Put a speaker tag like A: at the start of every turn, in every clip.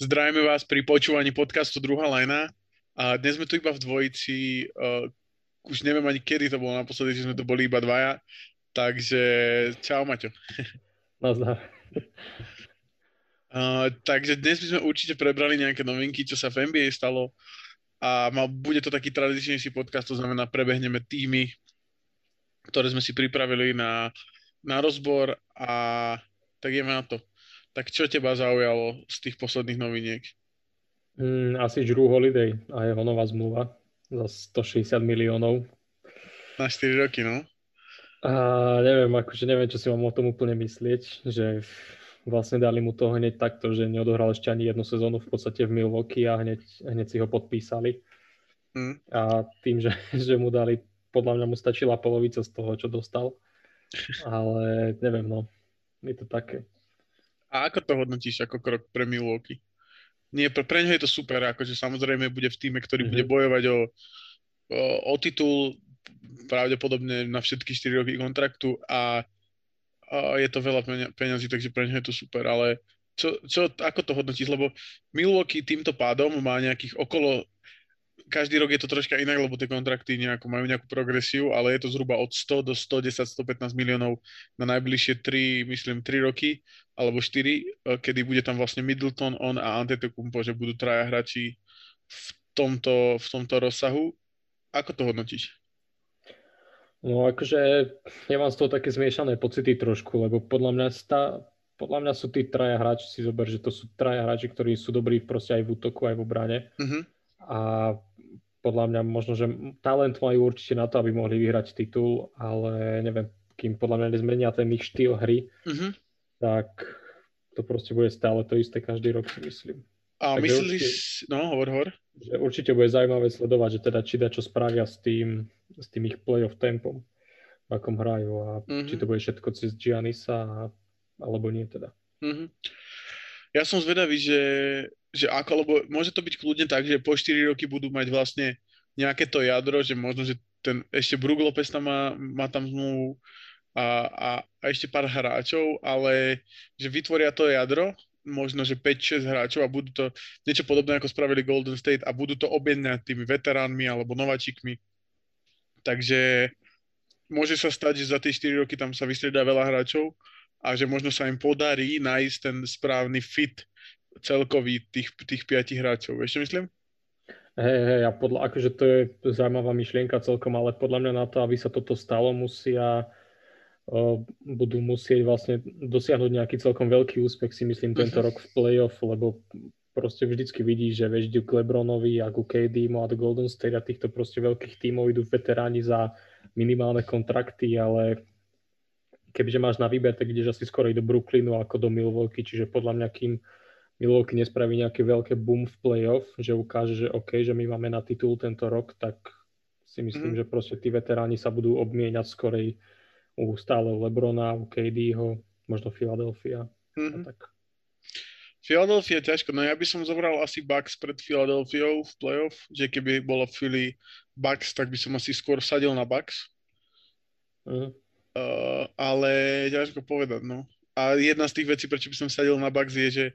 A: Zdravíme vás pri počúvaní podcastu Druhá lajna. A dnes sme tu iba v dvojici. Uh, už neviem ani kedy to bolo naposledy, že sme tu boli iba dvaja. Takže čau Maťo.
B: Nazdar.
A: Uh, takže dnes by sme určite prebrali nejaké novinky, čo sa v NBA stalo a mal, bude to taký tradičnejší podcast, to znamená prebehneme týmy, ktoré sme si pripravili na, na rozbor a tak ideme na to. Tak čo teba zaujalo z tých posledných noviniek?
B: Mm, asi Drew Holiday a jeho nová zmluva za 160 miliónov.
A: Na 4 roky, no?
B: A neviem, akože neviem, čo si mám o tom úplne myslieť, že vlastne dali mu to hneď takto, že neodohral ešte ani jednu sezónu v podstate v Milwaukee a hneď, hneď si ho podpísali. Mm. A tým, že, že mu dali, podľa mňa mu stačila polovica z toho, čo dostal. Ale neviem, no. Je to také.
A: A ako to hodnotíš ako krok pre Milwaukee? Nie, pre, pre ňo je to super, akože samozrejme bude v týme, ktorý mm-hmm. bude bojovať o, o, o titul pravdepodobne na všetky 4 roky kontraktu a a je to veľa peňazí, takže pre ňa je to super, ale čo, čo, ako to hodnotíš? Lebo Milwaukee týmto pádom má nejakých okolo, každý rok je to troška inak, lebo tie kontrakty nejako, majú nejakú progresiu, ale je to zhruba od 100 do 110, 115 miliónov na najbližšie 3, myslím, 3 roky, alebo 4, e, kedy bude tam vlastne Middleton, on a Antetokounmpo, že budú traja hráči v tomto, v tomto rozsahu. Ako to hodnotíš?
B: No akože ja mám z toho také zmiešané pocity trošku, lebo podľa mňa, stá, podľa mňa sú tí traja hráči, si zober, že to sú traja hráči, ktorí sú dobrí proste aj v útoku, aj v obrane. Uh-huh. A podľa mňa možno, že talent majú určite na to, aby mohli vyhrať titul, ale neviem, kým podľa mňa nezmenia ten ich štýl hry, uh-huh. tak to proste bude stále to isté každý rok, si myslím.
A: A Takže myslíš, určite, no hovor, hovor.
B: Že určite bude zaujímavé sledovať, že teda či da čo spravia s tým, s tým ich playoff tempom, v akom hrajú a mm-hmm. či to bude všetko cez Giannisa alebo nie teda. Mm-hmm.
A: Ja som zvedavý, že, že ako, lebo môže to byť kľudne tak, že po 4 roky budú mať vlastne nejaké to jadro, že možno, že ten ešte Brook Lopez tam má, má tam zmluvu a, a, a ešte pár hráčov, ale že vytvoria to jadro možno, že 5-6 hráčov a budú to niečo podobné, ako spravili Golden State a budú to objednať tými veteránmi alebo nováčikmi. Takže môže sa stať, že za tie 4 roky tam sa vystriedá veľa hráčov a že možno sa im podarí nájsť ten správny fit celkový tých, tých 5 hráčov. Čo myslím?
B: Hej, hej, a podľa, akože to je zaujímavá myšlienka celkom, ale podľa mňa na to, aby sa toto stalo, musia budú musieť vlastne dosiahnuť nejaký celkom veľký úspech, si myslím, tento mhm. rok v playoff, lebo proste vždycky vidí, že vieš, k Lebronovi a ku KD a do Golden State a týchto proste veľkých tímov idú veteráni za minimálne kontrakty, ale kebyže máš na výber, tak ideš asi skoro do Brooklynu ako do Milwaukee, čiže podľa mňa, kým Milwaukee nespraví nejaké veľké boom v playoff, že ukáže, že OK, že my máme na titul tento rok, tak si myslím, mm. že proste tí veteráni sa budú obmieniať skorej u stále Lebrona, u KDho, možno Philadelphia. Mm-hmm. tak.
A: Philadelphia ťažko, no ja by som zobral asi Bucks pred Philadelphiou v playoff, že keby bolo Philly Bucks, tak by som asi skôr sadil na Bucks. Mm. Uh, ale ťažko povedať, no. A jedna z tých vecí, prečo by som sadil na Bucks je, že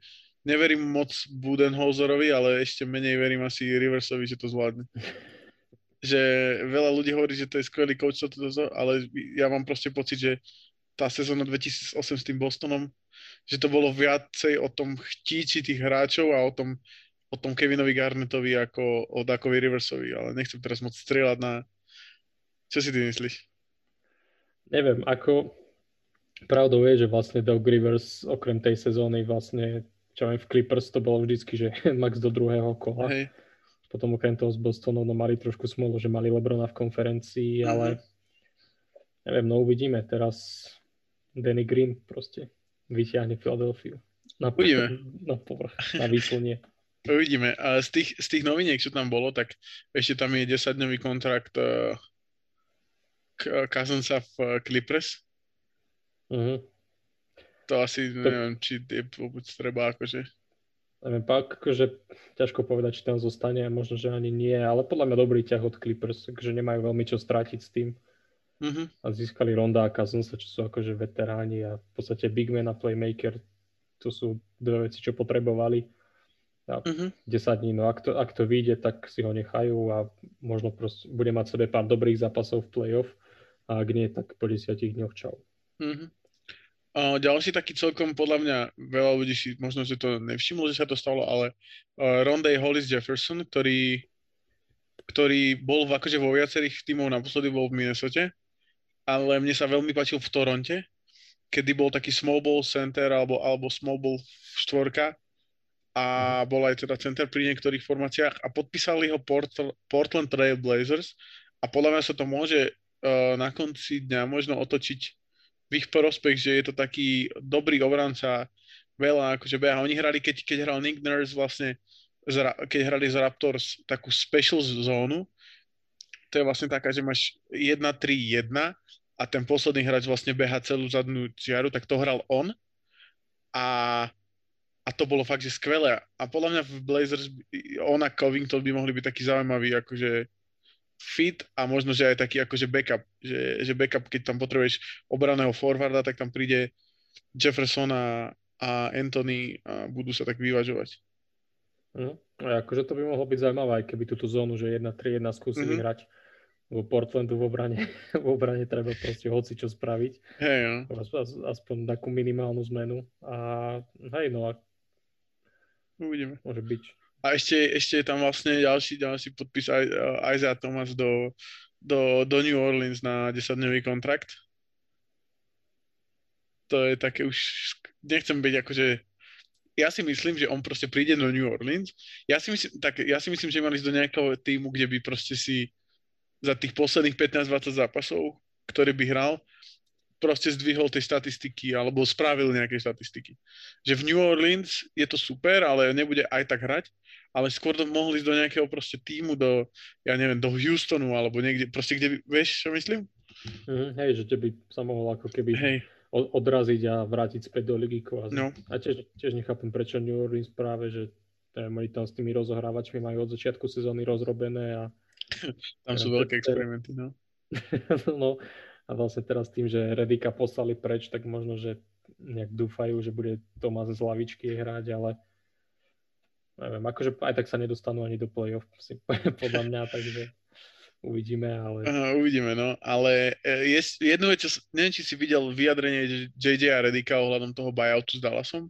A: neverím moc Budenholzerovi, ale ešte menej verím asi Riversovi, že to zvládne. že veľa ľudí hovorí, že to je skvelý coach, to, to, to, ale ja mám proste pocit, že tá sezóna 2008 s tým Bostonom, že to bolo viacej o tom chtíči tých hráčov a o tom, o tom Kevinovi Garnetovi ako o Dakovi Riversovi, ale nechcem teraz moc strieľať na... Čo si ty myslíš?
B: Neviem, ako pravdou je, že vlastne Doug Rivers okrem tej sezóny vlastne, čo viem, v Clippers to bolo vždycky, že max do druhého kola. Hej potom okrem toho s Bostonom no, mali trošku smolu, že mali Lebrona v konferencii, uh-huh. ale neviem, no uvidíme. Teraz Danny Green proste vyťahne Philadelphia. Na,
A: uvidíme.
B: Na povrch, na výslunie.
A: Uvidíme. A z tých, z tých noviniek, čo tam bolo, tak ešte tam je 10-dňový kontrakt uh, Cousinsa v Clippers. Uh-huh. To asi to... neviem, či je vôbec treba akože
B: neviem, pak, akože ťažko povedať, či tam zostane, možno, že ani nie, ale podľa mňa dobrý ťah od Clippers, takže nemajú veľmi čo strátiť s tým. Mm-hmm. A získali Ronda a Cousinsa, čo sú akože veteráni a v podstate big man a playmaker, to sú dve veci, čo potrebovali. a uh-huh. 10 dní. No ak to, ak to vyjde, tak si ho nechajú a možno proste bude mať sebe pár dobrých zápasov v playoff a ak nie, tak po 10 dňoch čau.
A: Uh-huh. A ďalší taký celkom podľa mňa, veľa ľudí si možno, že to nevšimlo, že sa to stalo, ale uh, Rondé Hollis Jefferson, ktorý, ktorý bol v, akože vo viacerých tímov, naposledy bol v Minnesota, ale mne sa veľmi páčil v Toronte, kedy bol taký small ball center alebo, alebo small ball štvorka a bol aj teda center pri niektorých formáciách a podpísali ho Port, Portland Trail Blazers a podľa mňa sa to môže uh, na konci dňa možno otočiť v ich prospech, že je to taký dobrý obranca, veľa akože beha. Oni hrali, keď, keď hral Nick Nurse vlastne, keď hrali z Raptors takú special zónu, to je vlastne taká, že máš 1-3-1 a ten posledný hráč vlastne beha celú zadnú čiaru, tak to hral on a, a to bolo fakt, že skvelé. A podľa mňa v Blazers on a Covington by mohli byť taký zaujímavý, akože fit a možno, že aj taký akože backup, že, že backup, keď tam potrebuješ obraného forwarda, tak tam príde Jefferson a, a Anthony a budú sa tak vyvažovať.
B: Mm. Akože to by mohlo byť zaujímavé, aj keby túto zónu, že 1-3-1 skúsili mm-hmm. hrať v Portlandu v obrane, v obrane treba proste hoci čo spraviť.
A: Hej, no.
B: Aspoň takú minimálnu zmenu. A hej, no a
A: Uvidíme.
B: Môže byť.
A: A ešte, ešte je tam vlastne ďalší, ďalší podpis aj, Isaiah Thomas do, do, do New Orleans na 10-dňový kontrakt. To je také už, nechcem byť akože, ja si myslím, že on proste príde do New Orleans. Ja si myslím, tak, ja si myslím že mali ísť do nejakého týmu, kde by proste si za tých posledných 15-20 zápasov, ktorý by hral, proste zdvihol tie statistiky alebo spravil nejaké statistiky. Že v New Orleans je to super, ale nebude aj tak hrať, ale skôr to mohli ísť do nejakého proste týmu, do, ja neviem, do Houstonu alebo niekde, proste kde, vieš, čo myslím?
B: Mm, hej, že by sa mohol ako keby hej. odraziť a vrátiť späť do ligy kvázi. No. A tiež, tiež nechápem, prečo New Orleans práve, že oni tam s tými rozohrávačmi majú od začiatku sezóny rozrobené a
A: tam sú veľké experimenty, no.
B: no, a vlastne teraz tým, že Redika poslali preč, tak možno, že nejak dúfajú, že bude Tomás z lavičky hrať, ale neviem, akože aj tak sa nedostanú ani do play-off, podľa mňa, takže uvidíme, ale...
A: Uh, uvidíme, no, ale e, je, jednu vec, neviem, či si videl vyjadrenie JJ a Redika ohľadom toho buyoutu s Dallasom?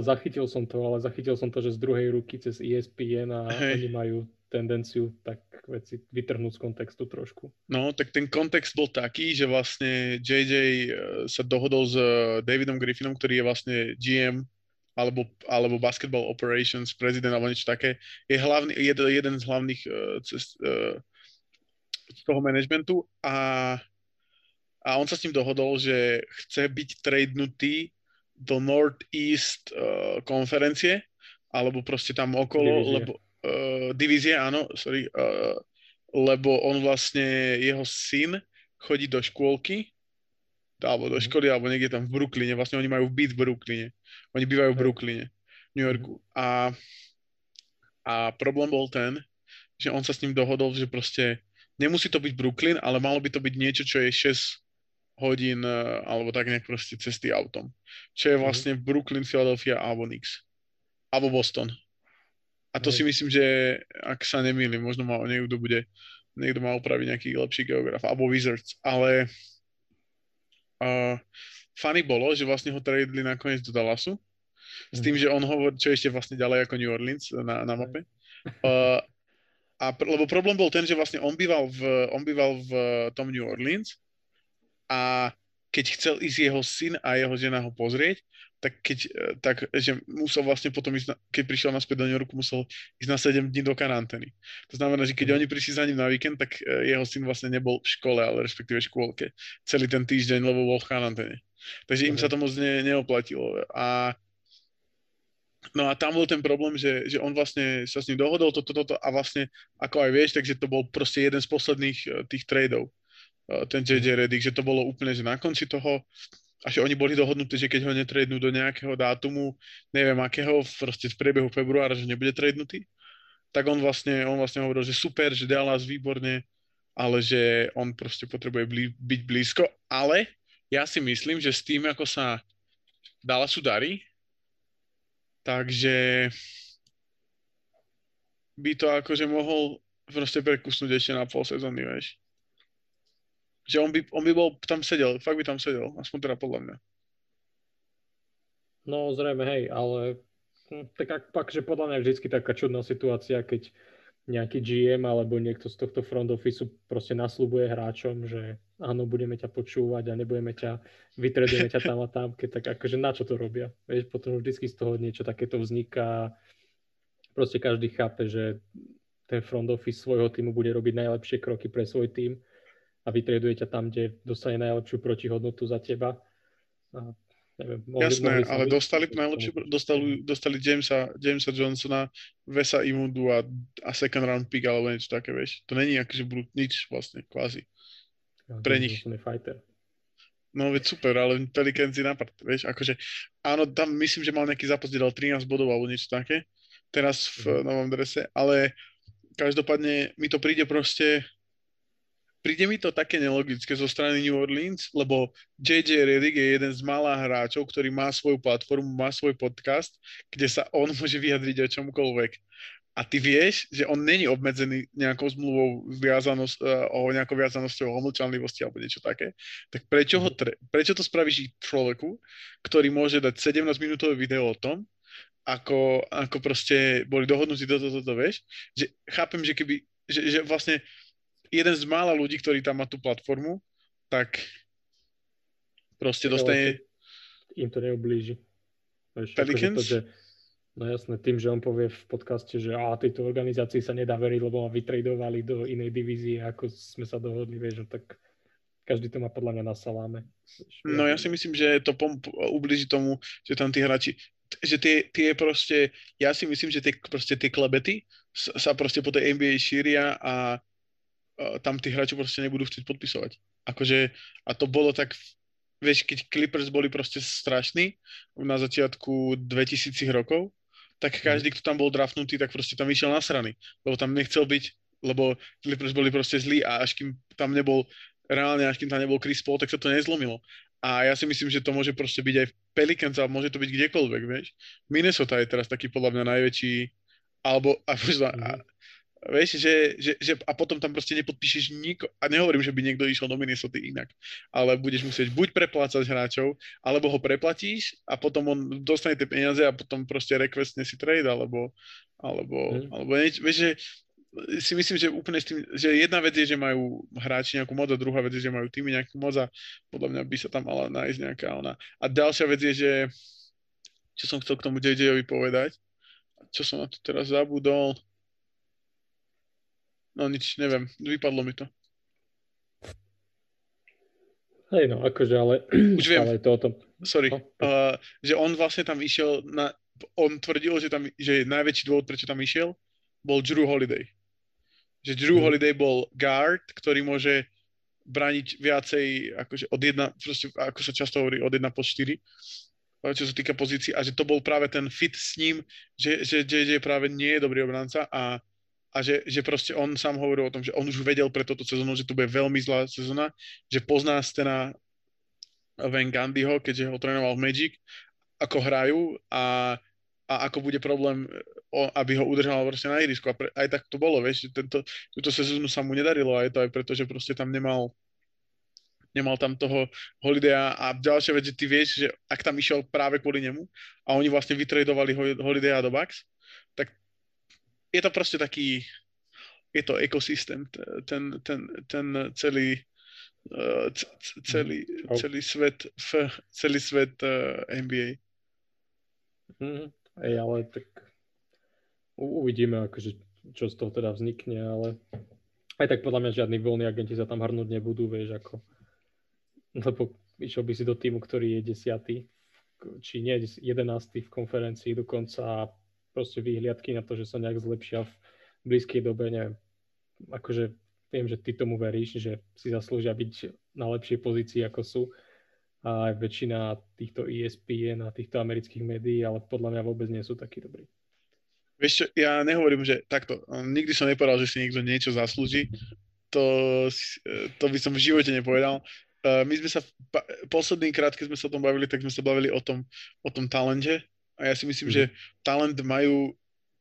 B: Zachytil som to, ale zachytil som to, že z druhej ruky cez ESPN a hey. oni majú tendenciu tak veci vytrhnúť z kontextu trošku.
A: No, tak ten kontext bol taký, že vlastne JJ eh, sa dohodol s eh, Davidom Griffinom, ktorý je vlastne GM alebo, alebo Basketball Operations prezident alebo niečo také. Je hlavný, jed, jeden z hlavných uh, cest, uh, z toho managementu a, a on sa s ním dohodol, že chce byť tradenutý do Northeast uh, konferencie alebo proste tam okolo, Divízie. lebo uh, divízie, áno, sorry, uh, lebo on vlastne, jeho syn chodí do škôlky, alebo do mhm. školy, alebo niekde tam v Brooklyne, vlastne oni majú byt v Brooklyne. Oni bývajú v Brooklyne, v New Yorku. Mhm. A, a problém bol ten, že on sa s ním dohodol, že proste nemusí to byť Brooklyn, ale malo by to byť niečo, čo je 6 hodín, e, alebo tak nejak proste cesty autom. Čo je mhm. vlastne Brooklyn, Philadelphia alebo Nix. Alebo Boston. A to Hej. si myslím, že ak sa nemýlim, možno ma niekto bude, niekto má upraviť nejaký lepší geograf, alebo Wizards, ale uh, funny bolo, že vlastne ho tradeli nakoniec do Dallasu, s tým, mhm. že on hovorí, čo ešte vlastne ďalej ako New Orleans na, na mape. Uh, a pr- lebo problém bol ten, že vlastne on býval v, on býval v tom New Orleans a keď chcel ísť jeho syn a jeho žena ho pozrieť, tak keď, e, tak, že musel vlastne potom ísť, na, keď prišiel naspäť do New Yorku, musel ísť na 7 dní do karantény. To znamená, že keď mhm. oni prišli za ním na víkend, tak e, jeho syn vlastne nebol v škole, ale respektíve v škôlke. Celý ten týždeň, lebo bol v karanténe. Takže im sa to moc ne, neoplatilo. A No a tam bol ten problém, že, že on vlastne sa s ním dohodol toto, toto a vlastne, ako aj vieš, takže to bol proste jeden z posledných e, tých tradeov, ten JJ mhm. Redick, že to bolo úplne, že na konci toho a že oni boli dohodnutí, že keď ho netrednú do nejakého dátumu, neviem akého, proste v priebehu februára, že nebude trednutý, tak on vlastne, on vlastne hovoril, že super, že Dallas výborne, ale že on proste potrebuje blí, byť blízko, ale ja si myslím, že s tým, ako sa Dallasu darí, Takže by to akože mohol proste prekusnúť ešte na pol sezóny, vieš. Že on by, on by bol tam sedel, fakt by tam sedel, aspoň teda podľa mňa.
B: No zrejme, hej, ale hm, tak ak, pak, že podľa mňa je vždy taká čudná situácia, keď nejaký GM alebo niekto z tohto front office proste nasľubuje hráčom, že áno, budeme ťa počúvať a nebudeme ťa, vytredujeme ťa tam a tam, keď tak akože na čo to robia? Vieš, potom vždycky z toho niečo takéto vzniká. Proste každý chápe, že ten front office svojho týmu bude robiť najlepšie kroky pre svoj tým a vytreduje ťa tam, kde dostane najlepšiu protihodnotu za teba. A
A: Neviem, mohli, Jasné, mohli ale dostali najlepšie, dostali, dostali Jamesa, Jamesa Johnsona, Vesa Imundu a, a second round pick alebo niečo také, vieš. To není akože budú nič vlastne, kvázi. Ja, Pre nich.
B: Fighter.
A: No veď super, ale Pelicans je napad, vieš, akože áno, tam myslím, že mal nejaký zápas, kde dal 13 bodov alebo niečo také, teraz v mm. novom drese, ale každopádne mi to príde proste príde mi to také nelogické zo strany New Orleans, lebo JJ Redick je jeden z malá hráčov, ktorý má svoju platformu, má svoj podcast, kde sa on môže vyjadriť o čomkoľvek. A ty vieš, že on není obmedzený nejakou zmluvou viazanosť, uh, o nejakou viazanosťou o mlčanlivosti alebo niečo také. Tak prečo, ho tre- prečo to spravíš človeku, ktorý môže dať 17-minútové video o tom, ako, ako proste boli dohodnutí toto, toto, to, vieš? Že chápem, že keby, že, že vlastne jeden z mála ľudí, ktorí tam má tú platformu, tak proste dostane...
B: Im to neublíži.
A: Pelicans? Akože to, že,
B: no jasné, tým, že on povie v podcaste, že a tejto organizácii sa nedá veriť, lebo ma vytredovali do inej divízie, ako sme sa dohodli, vieš, no tak každý to má podľa mňa na saláme.
A: No ja si myslím, že to pom- ubliží tomu, že tam tí hráči, že tie, tie proste, ja si myslím, že tie, proste tie klebety sa proste po tej NBA šíria a tam tí hráči proste nebudú chcieť podpisovať. Akože, a to bolo tak, vieš, keď Clippers boli proste strašní na začiatku 2000 rokov, tak mhm. každý, kto tam bol draftnutý, tak proste tam išiel na strany, lebo tam nechcel byť, lebo Clippers boli proste zlí a až kým tam nebol, reálne až kým tam nebol Chris Paul, tak sa to nezlomilo. A ja si myslím, že to môže proste byť aj v Pelicans a môže to byť kdekoľvek, vieš. Minnesota je teraz taký podľa mňa najväčší, alebo a, a, Vieš, že, že, že, a potom tam proste nepodpíšeš niko, a nehovorím, že by niekto išiel do Minnesota inak, ale budeš musieť buď preplácať hráčov, alebo ho preplatíš a potom on dostane tie peniaze a potom proste requestne si trade, alebo, alebo, mm. alebo nieč, vieš, že si myslím, že úplne s tým, že jedna vec je, že majú hráči nejakú moc a druhá vec je, že majú týmy nejakú moc a podľa mňa by sa tam mala nájsť nejaká ona. A ďalšia vec je, že čo som chcel k tomu JJ-ovi povedať, čo som na to teraz zabudol, No nič, neviem, vypadlo mi to.
B: Hej, no, akože, ale
A: už viem, ale to o tom. Sorry, no, uh, že on vlastne tam išiel na, on tvrdil, že, tam, že najväčší dôvod, prečo tam išiel, bol Drew Holiday. Že Drew hmm. Holiday bol guard, ktorý môže brániť viacej, akože od jedna, proste, ako sa často hovorí, od 1 po 4, čo sa týka pozícií, a že to bol práve ten fit s ním, že, že JJ práve nie je dobrý obranca a a že, že proste on sám hovoril o tom, že on už vedel pre toto sezónu, že to bude veľmi zlá sezóna, že pozná Stena Van Gandhiho, keďže ho trénoval v Magic, ako hrajú a, a ako bude problém, aby ho udržal proste na ihrisku. A pre, aj tak to bolo, vieš, tento, túto sezónu sa mu nedarilo a je to aj preto, že proste tam nemal nemal tam toho Holidaya a ďalšia vec, že ty vieš, že ak tam išiel práve kvôli nemu a oni vlastne vytredovali Holidaya do Bucks, tak je to proste taký, je to ekosystém, ten, ten, ten celý, uh, celý, mhm. celý svet, celý svet uh, NBA.
B: Mm, ej, ale tak uvidíme, akože, čo z toho teda vznikne, ale aj tak podľa mňa žiadni voľní agenti sa tam hrnúť nebudú, vieš, ako lebo išiel by si do týmu, ktorý je desiatý, či nie, jedenastý v konferencii dokonca proste výhliadky na to, že sa nejak zlepšia v blízkej dobe, neviem, akože viem, že ty tomu veríš, že si zaslúžia byť na lepšej pozícii ako sú a aj väčšina týchto ESPN a týchto amerických médií, ale podľa mňa vôbec nie sú takí dobrí.
A: Vieš čo, ja nehovorím, že takto, nikdy som nepovedal, že si niekto niečo zaslúži, to, to by som v živote nepovedal. My sme sa, posledný krát, keď sme sa o tom bavili, tak sme sa bavili o tom, o tom talente A ja si myslím, mm-hmm. že talent majú,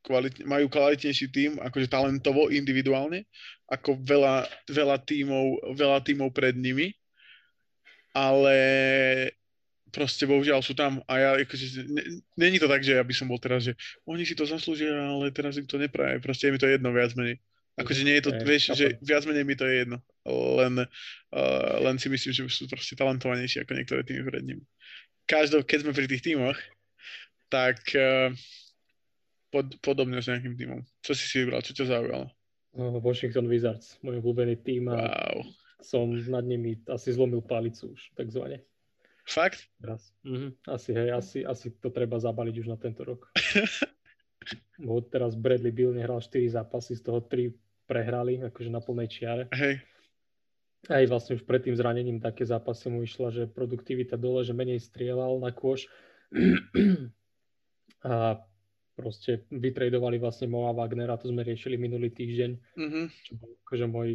A: kvalit, majú kvalitnejší tým, akože talentovo, individuálne, ako veľa, veľa, tímov, veľa tímov pred nimi. Ale proste bohužiaľ sú tam a ja akože, není to tak, že ja by som bol teraz, že oni si to zaslúžia, ale teraz im to nepraje, proste je mi to jedno viac menej. Akože nie je to, vieš, že viac menej mi to je jedno, len, uh, len si myslím, že sú proste talentovanejší ako niektoré týmy pred ním. Každou, keď sme pri tých týmoch, tak uh, pod, podobne s nejakým týmom. Čo si si vybral, čo ťa zaujalo?
B: Uh, Washington Wizards, môj obľúbený tým a wow. som nad nimi asi zlomil palicu už, takzvané.
A: Fakt?
B: Teraz. Mm-hmm. Asi, hej, asi, asi to treba zabaliť už na tento rok. Bo teraz Bradley Bill nehral 4 zápasy, z toho 3 prehrali, akože na plnej čiare.
A: Hej.
B: Aj vlastne už pred tým zranením také zápasy mu išla, že produktivita dole, že menej strieľal na kôš. A proste vytredovali vlastne Moa Wagnera, to sme riešili minulý týždeň. Mm-hmm. Čo bol akože môj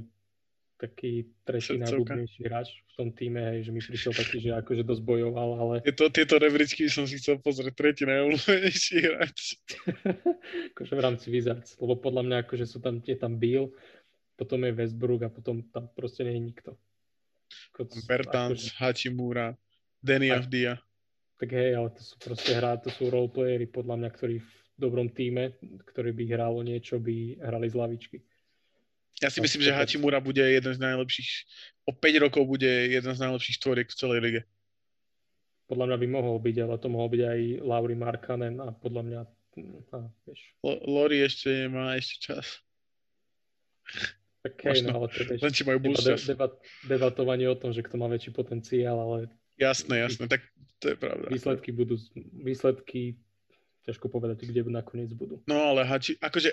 B: taký tretí najblúbnejší hráč v tom týme, hej, že mi prišiel taký, že akože dosť bojoval, ale...
A: Tieto, tieto rebríčky som si chcel pozrieť, tretí najblúbenejší hráč.
B: akože v rámci Wizards, lebo podľa mňa akože sú tam, je tam Bill, potom je Westbrook a potom tam proste nie je nikto.
A: Bertans, akože... Hachimura, Danny Avdia.
B: Tak hej, ale to sú proste hrá, to sú roleplayery podľa mňa, ktorí v dobrom týme, ktorý by hralo niečo, by hrali z lavičky.
A: Ja si myslím, že Hachimura bude jeden z najlepších, o 5 rokov bude jeden z najlepších stvoriek v celej lige.
B: Podľa mňa by mohol byť, ale to mohol byť aj Lauri Markanen a podľa mňa, a, vieš.
A: L- Lori ešte má ešte čas.
B: Tak hej, no, ale to
A: vieš, len či majú
B: debatovanie o tom, že kto má väčší potenciál, ale...
A: Jasné, jasné, tak to je pravda.
B: Výsledky budú, výsledky ťažko povedať, kde nakoniec budú.
A: No ale Hači, akože,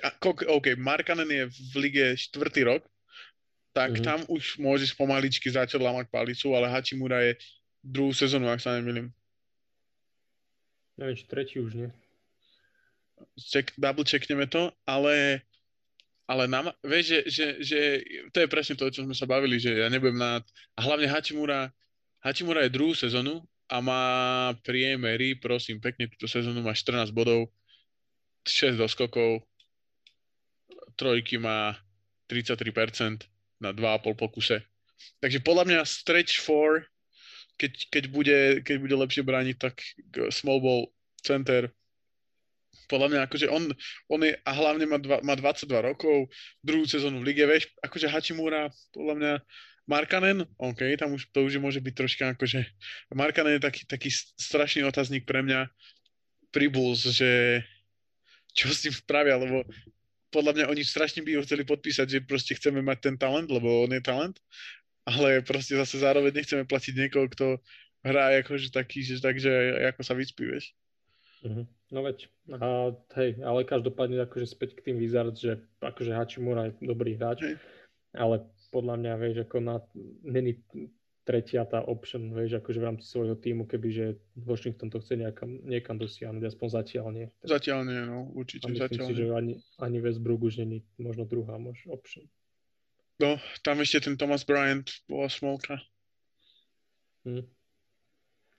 A: OK, Markanen je v lige štvrtý rok, tak mm-hmm. tam už môžeš pomaličky začať lamať palicu, ale Hachimura je druhú sezónu, ak sa nemýlim.
B: Neviem, či tretí už nie.
A: Check, double checkneme to, ale ale nám, vieš, že, že, že, to je presne to, čo sme sa bavili, že ja nebudem na... A hlavne Hachimura, Hachimura je druhú sezónu a má priemery, prosím, pekne túto sezónu má 14 bodov, 6 doskokov, trojky má 33% na 2,5 pokuse. Takže podľa mňa stretch 4, keď, keď, bude, keď bude lepšie brániť, tak small ball center podľa mňa akože on, on je, a hlavne má, dva, má 22 rokov, druhú sezónu v lige, vieš, akože Hachimura, podľa mňa Markanen, OK, tam už, to už môže byť troška akože... Markanen je taký, taký strašný otáznik pre mňa pri Bulls, že čo s tým spravia, lebo podľa mňa oni strašne by ho chceli podpísať, že proste chceme mať ten talent, lebo on je talent, ale proste zase zároveň nechceme platiť niekoho, kto hrá akože taký, že takže ako sa vyspí, vieš.
B: Mm-hmm. No veď, a, hej, ale každopádne akože späť k tým Wizards, že akože Hachimura je dobrý hráč, hej. ale podľa mňa, vieš, ako na, není tretia tá option, vieš, akože v rámci svojho týmu, kebyže Washington to chce nejakam, niekam dosiahnuť, aspoň zatiaľ nie.
A: Zatiaľ nie, no, určite
B: A myslím
A: zatiaľ
B: si, nie. že ani, ani Westbrook už není možno druhá mož, option.
A: No, tam ešte ten Thomas Bryant bola smolka. Hm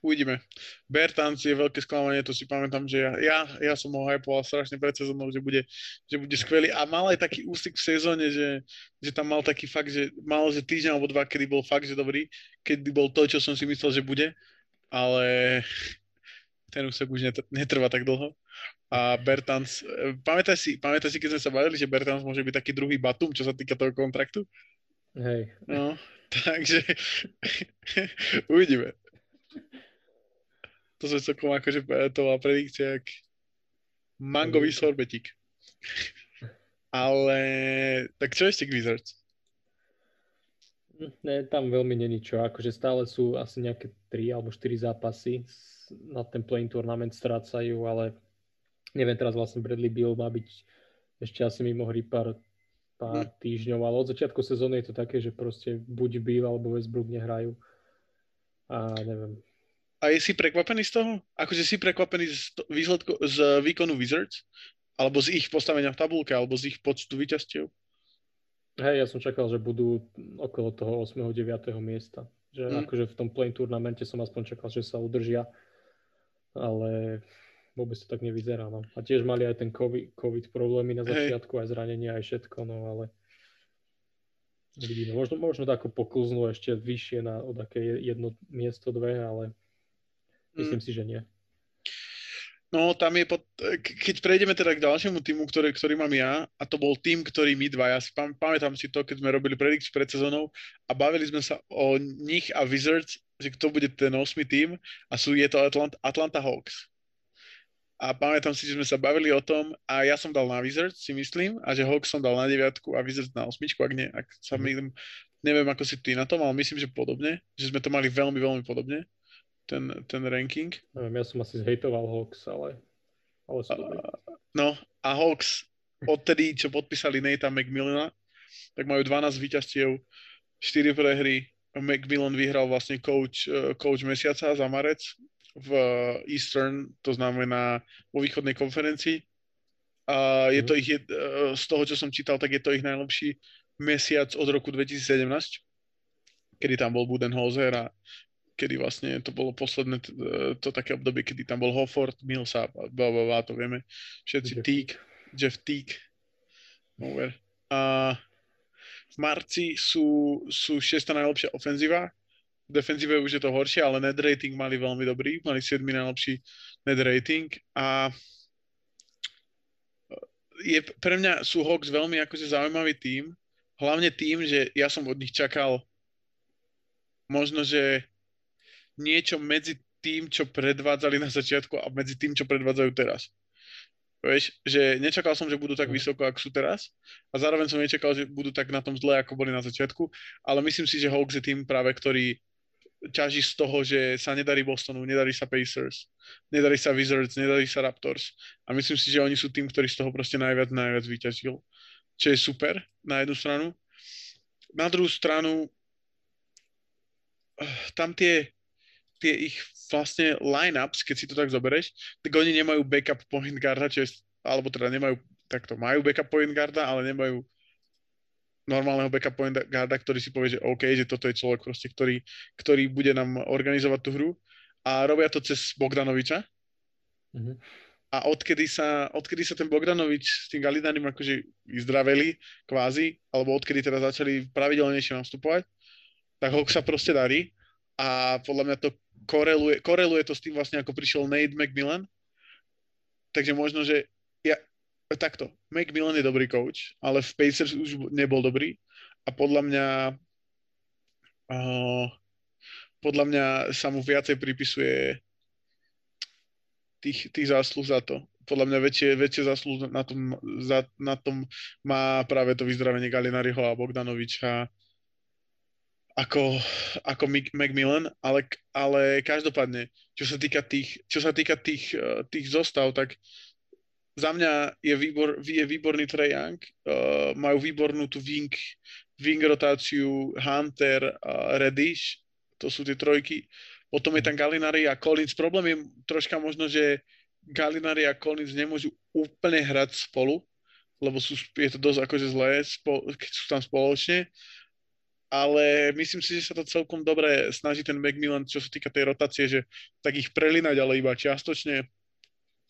A: uvidíme. Bertans je veľké sklamanie, to si pamätám, že ja, ja, ja som ho hypoval strašne pred sezónou, že bude, že bude skvelý a mal aj taký ústik v sezóne, že, že tam mal taký fakt, že mal, že týždeň alebo dva, kedy bol fakt, že dobrý, kedy bol to, čo som si myslel, že bude, ale ten úsek už netrvá tak dlho. A Bertans, pamätaj si, pamätaj si, keď sme sa bavili, že Bertans môže byť taký druhý Batum, čo sa týka toho kontraktu?
B: Hej.
A: No, takže uvidíme to som celkom akože to bola predikcia jak mangový sorbetik. Ale tak čo ešte k Wizards?
B: Ne, tam veľmi není čo, akože stále sú asi nejaké 3 alebo 4 zápasy na ten playing tournament strácajú, ale neviem, teraz vlastne Bradley Bill má byť ešte asi mimo hry pár, pár hmm. týždňov, ale od začiatku sezóny je to také, že proste buď Bill alebo Westbrook nehrajú a neviem,
A: a je si prekvapený z toho? Akože si prekvapený z, výsledko, z výkonu Wizards? Alebo z ich postavenia v tabulke? Alebo z ich počtu výťastiev?
B: Hej, ja som čakal, že budú okolo toho 8. 9. miesta. Že mm. akože v tom play turnamente som aspoň čakal, že sa udržia. Ale vôbec to tak nevyzerá. No. A tiež mali aj ten COVID, COVID problémy na začiatku, Hej. aj zranenia, aj všetko, no ale Vidíme. Možno, možno tako poklznú ešte vyššie na o také jedno miesto, dve, ale myslím mm. si, že nie.
A: No, tam je, pod, keď prejdeme teda k ďalšiemu týmu, ktorý, ktorý mám ja, a to bol tým, ktorý my dva, ja si pam, pamätám si to, keď sme robili predikt pred sezónou a bavili sme sa o nich a Wizards, že kto bude ten 8 tým a sú, je to Atlanta, Atlanta Hawks a pamätám si, že sme sa bavili o tom a ja som dal na Wizards, si myslím, a že Hawks som dal na deviatku a Wizards na osmičku, ak nie, ak sa mm. milím, neviem, ako si ty na tom, ale myslím, že podobne, že sme to mali veľmi, veľmi podobne, ten, ten ranking.
B: Neviem, ja som asi zhejtoval Hawks, ale, ale sú
A: uh, No a Hawks, odtedy, čo podpísali Nate McMillana, tak majú 12 víťazstiev, 4 prehry, McMillan vyhral vlastne coach, uh, coach mesiaca za marec v Eastern, to znamená vo východnej konferencii. A je to mhm. ich, e, z toho, čo som čítal, tak je to ich najlepší mesiac od roku 2017, kedy tam bol Budenholzer a kedy vlastne to bolo posledné to, e, to také obdobie, kedy tam bol Hofford, Millsap, bla, bla, bla, to vieme. Všetci Jeff Teague, Jeff Teague. Over. A v marci sú, sú šiesta najlepšia ofenzíva, v defenzíve už je to horšie, ale net rating mali veľmi dobrý, mali 7 najlepší net rating a je, pre mňa sú Hawks veľmi akože zaujímavý tým, hlavne tým, že ja som od nich čakal možno, že niečo medzi tým, čo predvádzali na začiatku a medzi tým, čo predvádzajú teraz. Vieš, že nečakal som, že budú tak mhm. vysoko, ako sú teraz a zároveň som nečakal, že budú tak na tom zle, ako boli na začiatku, ale myslím si, že Hawks je tým práve, ktorý ťaží z toho, že sa nedarí Bostonu, nedarí sa Pacers, nedarí sa Wizards, nedarí sa Raptors. A myslím si, že oni sú tým, ktorý z toho proste najviac, najviac vyťažil. Čo je super na jednu stranu. Na druhú stranu eh, tam tie, tie ich vlastne line-ups, keď si to tak zobereš, tak oni nemajú backup point guarda, čo je, alebo teda nemajú, takto majú backup point guarda, ale nemajú normálneho backup point guarda, ktorý si povie, že OK, že toto je človek proste, ktorý, ktorý bude nám organizovať tú hru a robia to cez Bogdanoviča. Mm-hmm. A odkedy sa, odkedy sa ten Bogdanovič s tým Galinanim akože vyzdraveli kvázi, alebo odkedy teda začali pravidelnejšie nastupovať, tak Hawk sa proste darí a podľa mňa to koreluje, koreluje to s tým vlastne, ako prišiel Nate McMillan. Takže možno, že ja, takto, Macmillan je dobrý coach, ale v Pacers už nebol dobrý a podľa mňa uh, podľa mňa sa mu viacej pripisuje tých, tých zásluh za to. Podľa mňa väčšie, väčšie zásluh na tom, za, na tom má práve to vyzdravenie Galinariho a Bogdanoviča ako, ako Macmillan, ale, ale každopádne, čo sa týka tých, čo sa týka tých, tých zostav, tak za mňa je, výbor, je výborný Trae Young, uh, majú výbornú tú wing, wing rotáciu Hunter a Reddish, to sú tie trojky. Potom je tam Galinari a Collins. Problém je troška možno, že Galinari a Collins nemôžu úplne hrať spolu, lebo sú, je to dosť akože zlé, spo, keď sú tam spoločne. Ale myslím si, že sa to celkom dobre snaží ten Macmillan, čo sa týka tej rotácie, že tak ich prelinať, ale iba čiastočne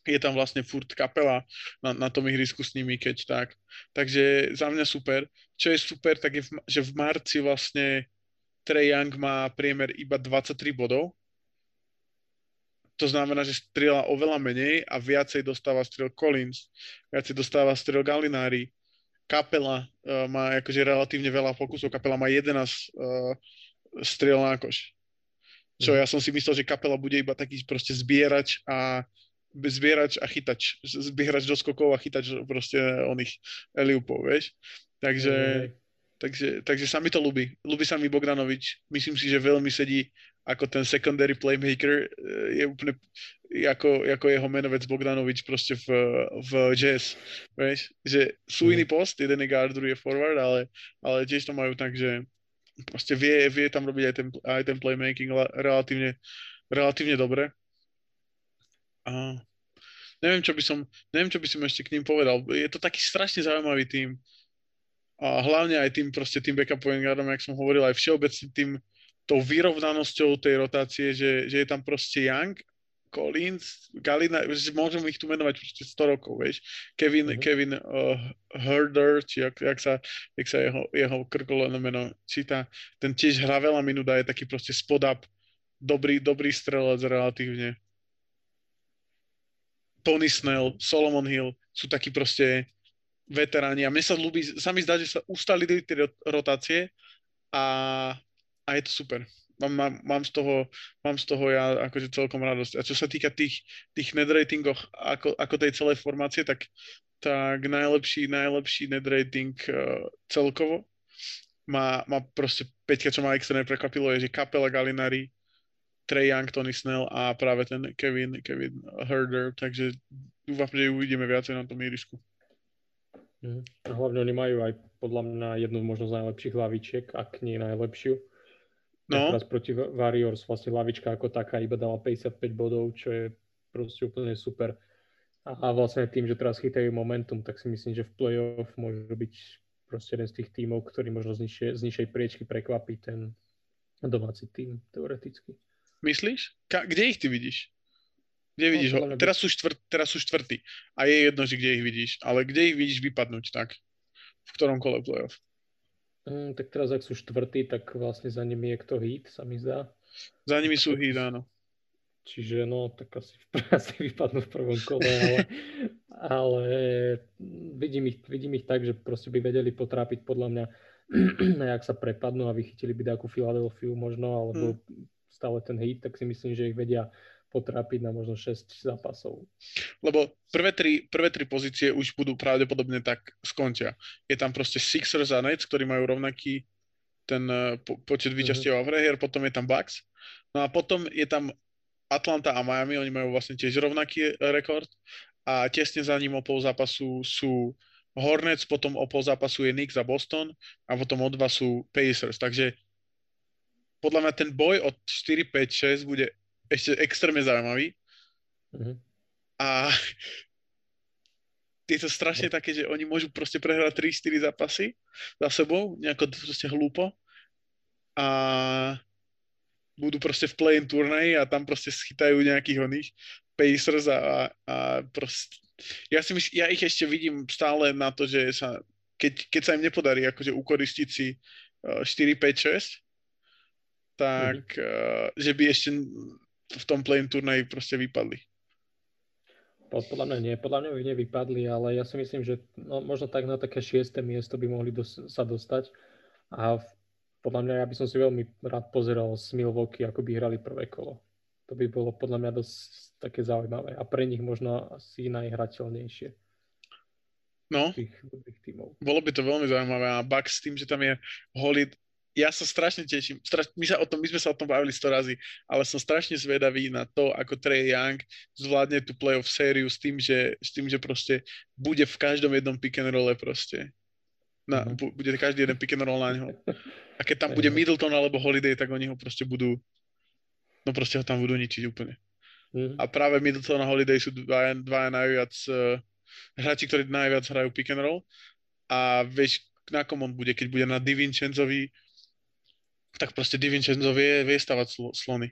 A: je tam vlastne furt kapela na, na tom ihrisku s nimi, keď tak. Takže za mňa super. Čo je super, tak je, že v marci vlastne Trey Young má priemer iba 23 bodov. To znamená, že strieľa oveľa menej a viacej dostáva strel Collins, viacej dostáva strel Gallinari. Kapela uh, má akože relatívne veľa fokusov. Kapela má 11 uh, striel na koš. Čo mhm. ja som si myslel, že kapela bude iba taký proste zbierač a zbierač a chytač, zbierač do skokov a chytač proste oných Eliupov, vieš. Takže, mm. takže, takže sa mi to ľúbi. Ľúbi sa mi Bogdanovič. Myslím si, že veľmi sedí ako ten secondary playmaker. Je úplne ako, ako jeho menovec Bogdanovič proste v, v jazz. Vieš? Že sú mm. iný post, jeden je guard, druhý je forward, ale, ale tiež to majú tak, že proste vie, vie tam robiť aj ten, aj ten playmaking relatívne, relatívne dobre a neviem, čo by som, neviem, čo by som ešte k ním povedal. Je to taký strašne zaujímavý tým. A hlavne aj tým proste tým backup point guardom, jak som hovoril, aj všeobecne tým tou vyrovnanosťou tej rotácie, že, že je tam proste Young, Collins, Galina, môžem ich tu menovať proste 100 rokov, vieš. Kevin, mm-hmm. Kevin uh, Herder, či jak, jak, sa, jak sa jeho, jeho krkoleno meno číta, ten tiež hrá veľa minút a je taký proste spodap, dobrý, dobrý strelec relatívne. Tony Snell, Solomon Hill sú takí proste veteráni a mne sa ľúbi, sa mi zdá, že sa ustali tie rotácie a, a je to super mám, mám, mám, z toho, mám z toho ja akože celkom radosť. A čo sa týka tých, tých net ratingoch ako, ako tej celej formácie, tak, tak najlepší, najlepší net rating uh, celkovo má, má proste Peťka, čo ma extrémne prekvapilo, je, že Kapela Galinari, Trey Young, Tony Snell a práve ten Kevin, Kevin Herder, takže dúfam, že uvidíme viacej na tom ihrisku.
B: Mm. A hlavne oni majú aj podľa mňa jednu možno z najlepších hlavičiek, ak nie najlepšiu. No. Teraz proti Warriors vlastne lavička ako taká iba dala 55 bodov, čo je proste úplne super. A vlastne tým, že teraz chytajú momentum, tak si myslím, že v playoff môžu byť proste jeden z tých tímov, ktorý možno z nižšej, z nižšej priečky prekvapí ten domáci tým, teoreticky.
A: Myslíš? Ka- kde ich ty vidíš? Kde no, vidíš ho? Teraz sú, štvrt, teraz sú štvrtý. A je jedno, že kde ich vidíš. Ale kde ich vidíš vypadnúť tak? V ktorom kole playoff?
B: Mm, tak teraz, ak sú štvrtí, tak vlastne za nimi je kto hit, sa mi zdá.
A: Za nimi sú hit, áno.
B: Čiže no, tak asi, asi vypadnú v prvom kole, ale, ale vidím, ich, vidím ich tak, že proste by vedeli potrápiť podľa mňa, jak sa prepadnú a vychytili by takú Filadelfiu možno, alebo hmm. stále ten hit, tak si myslím, že ich vedia potrápiť na možno 6 zápasov.
A: Lebo prvé tri, prvé tri pozície už budú pravdepodobne tak skončia. Je tam proste Sixers a Nets, ktorí majú rovnaký ten uh, po, počet výčastiev mm-hmm. a prehier, potom je tam Bucks. No a potom je tam Atlanta a Miami, oni majú vlastne tiež rovnaký rekord a tesne za ním o pol zápasu sú Hornets, potom o pol zápasu je Knicks a Boston a potom o dva sú Pacers. Takže podľa mňa ten boj od 4, 5, 6 bude ešte extrémne zaujímavý. Mm-hmm. A je to strašne také, že oni môžu proste prehrať 3-4 zápasy za sebou, nejako proste hlúpo. A budú proste v play-in turnaji a tam proste schytajú nejakých oných Pacers a, a proste... Ja si myslím, ja ich ešte vidím stále na to, že sa, keď, keď sa im nepodarí akože ukoristiť si 4, 5, 6, tak mm-hmm. uh, že by ešte v tom play turnaji proste vypadli.
B: Podľa mňa nie, podľa mňa by nevypadli, ale ja si myslím, že no, možno tak na také šiesté miesto by mohli dos- sa dostať a v, podľa mňa ja by som si veľmi rád pozeral s Milwaukee, ako by hrali prvé kolo. To by bolo podľa mňa dosť také zaujímavé a pre nich možno asi najhrateľnejšie.
A: No, bolo by to veľmi zaujímavé a Bucks s tým, že tam je Holid, ja sa strašne teším, straš, my, sa o tom, my sme sa o tom bavili sto razy, ale som strašne zvedavý na to, ako Trey Young zvládne tú playoff sériu s tým, že, s tým, že proste bude v každom jednom pick and rolle proste. Na, mm-hmm. Bude každý jeden pick and roll na neho. A keď tam bude Middleton alebo Holiday, tak oni ho proste budú, no proste ho tam budú ničiť úplne. Mm-hmm. A práve Middleton a Holiday sú dva, dva najviac uh, hráči, ktorí najviac hrajú pick and roll. A vieš, na kom on bude, keď bude na Divincenzovi, tak proste DiVincenzo vie, vie stavať sl- slony.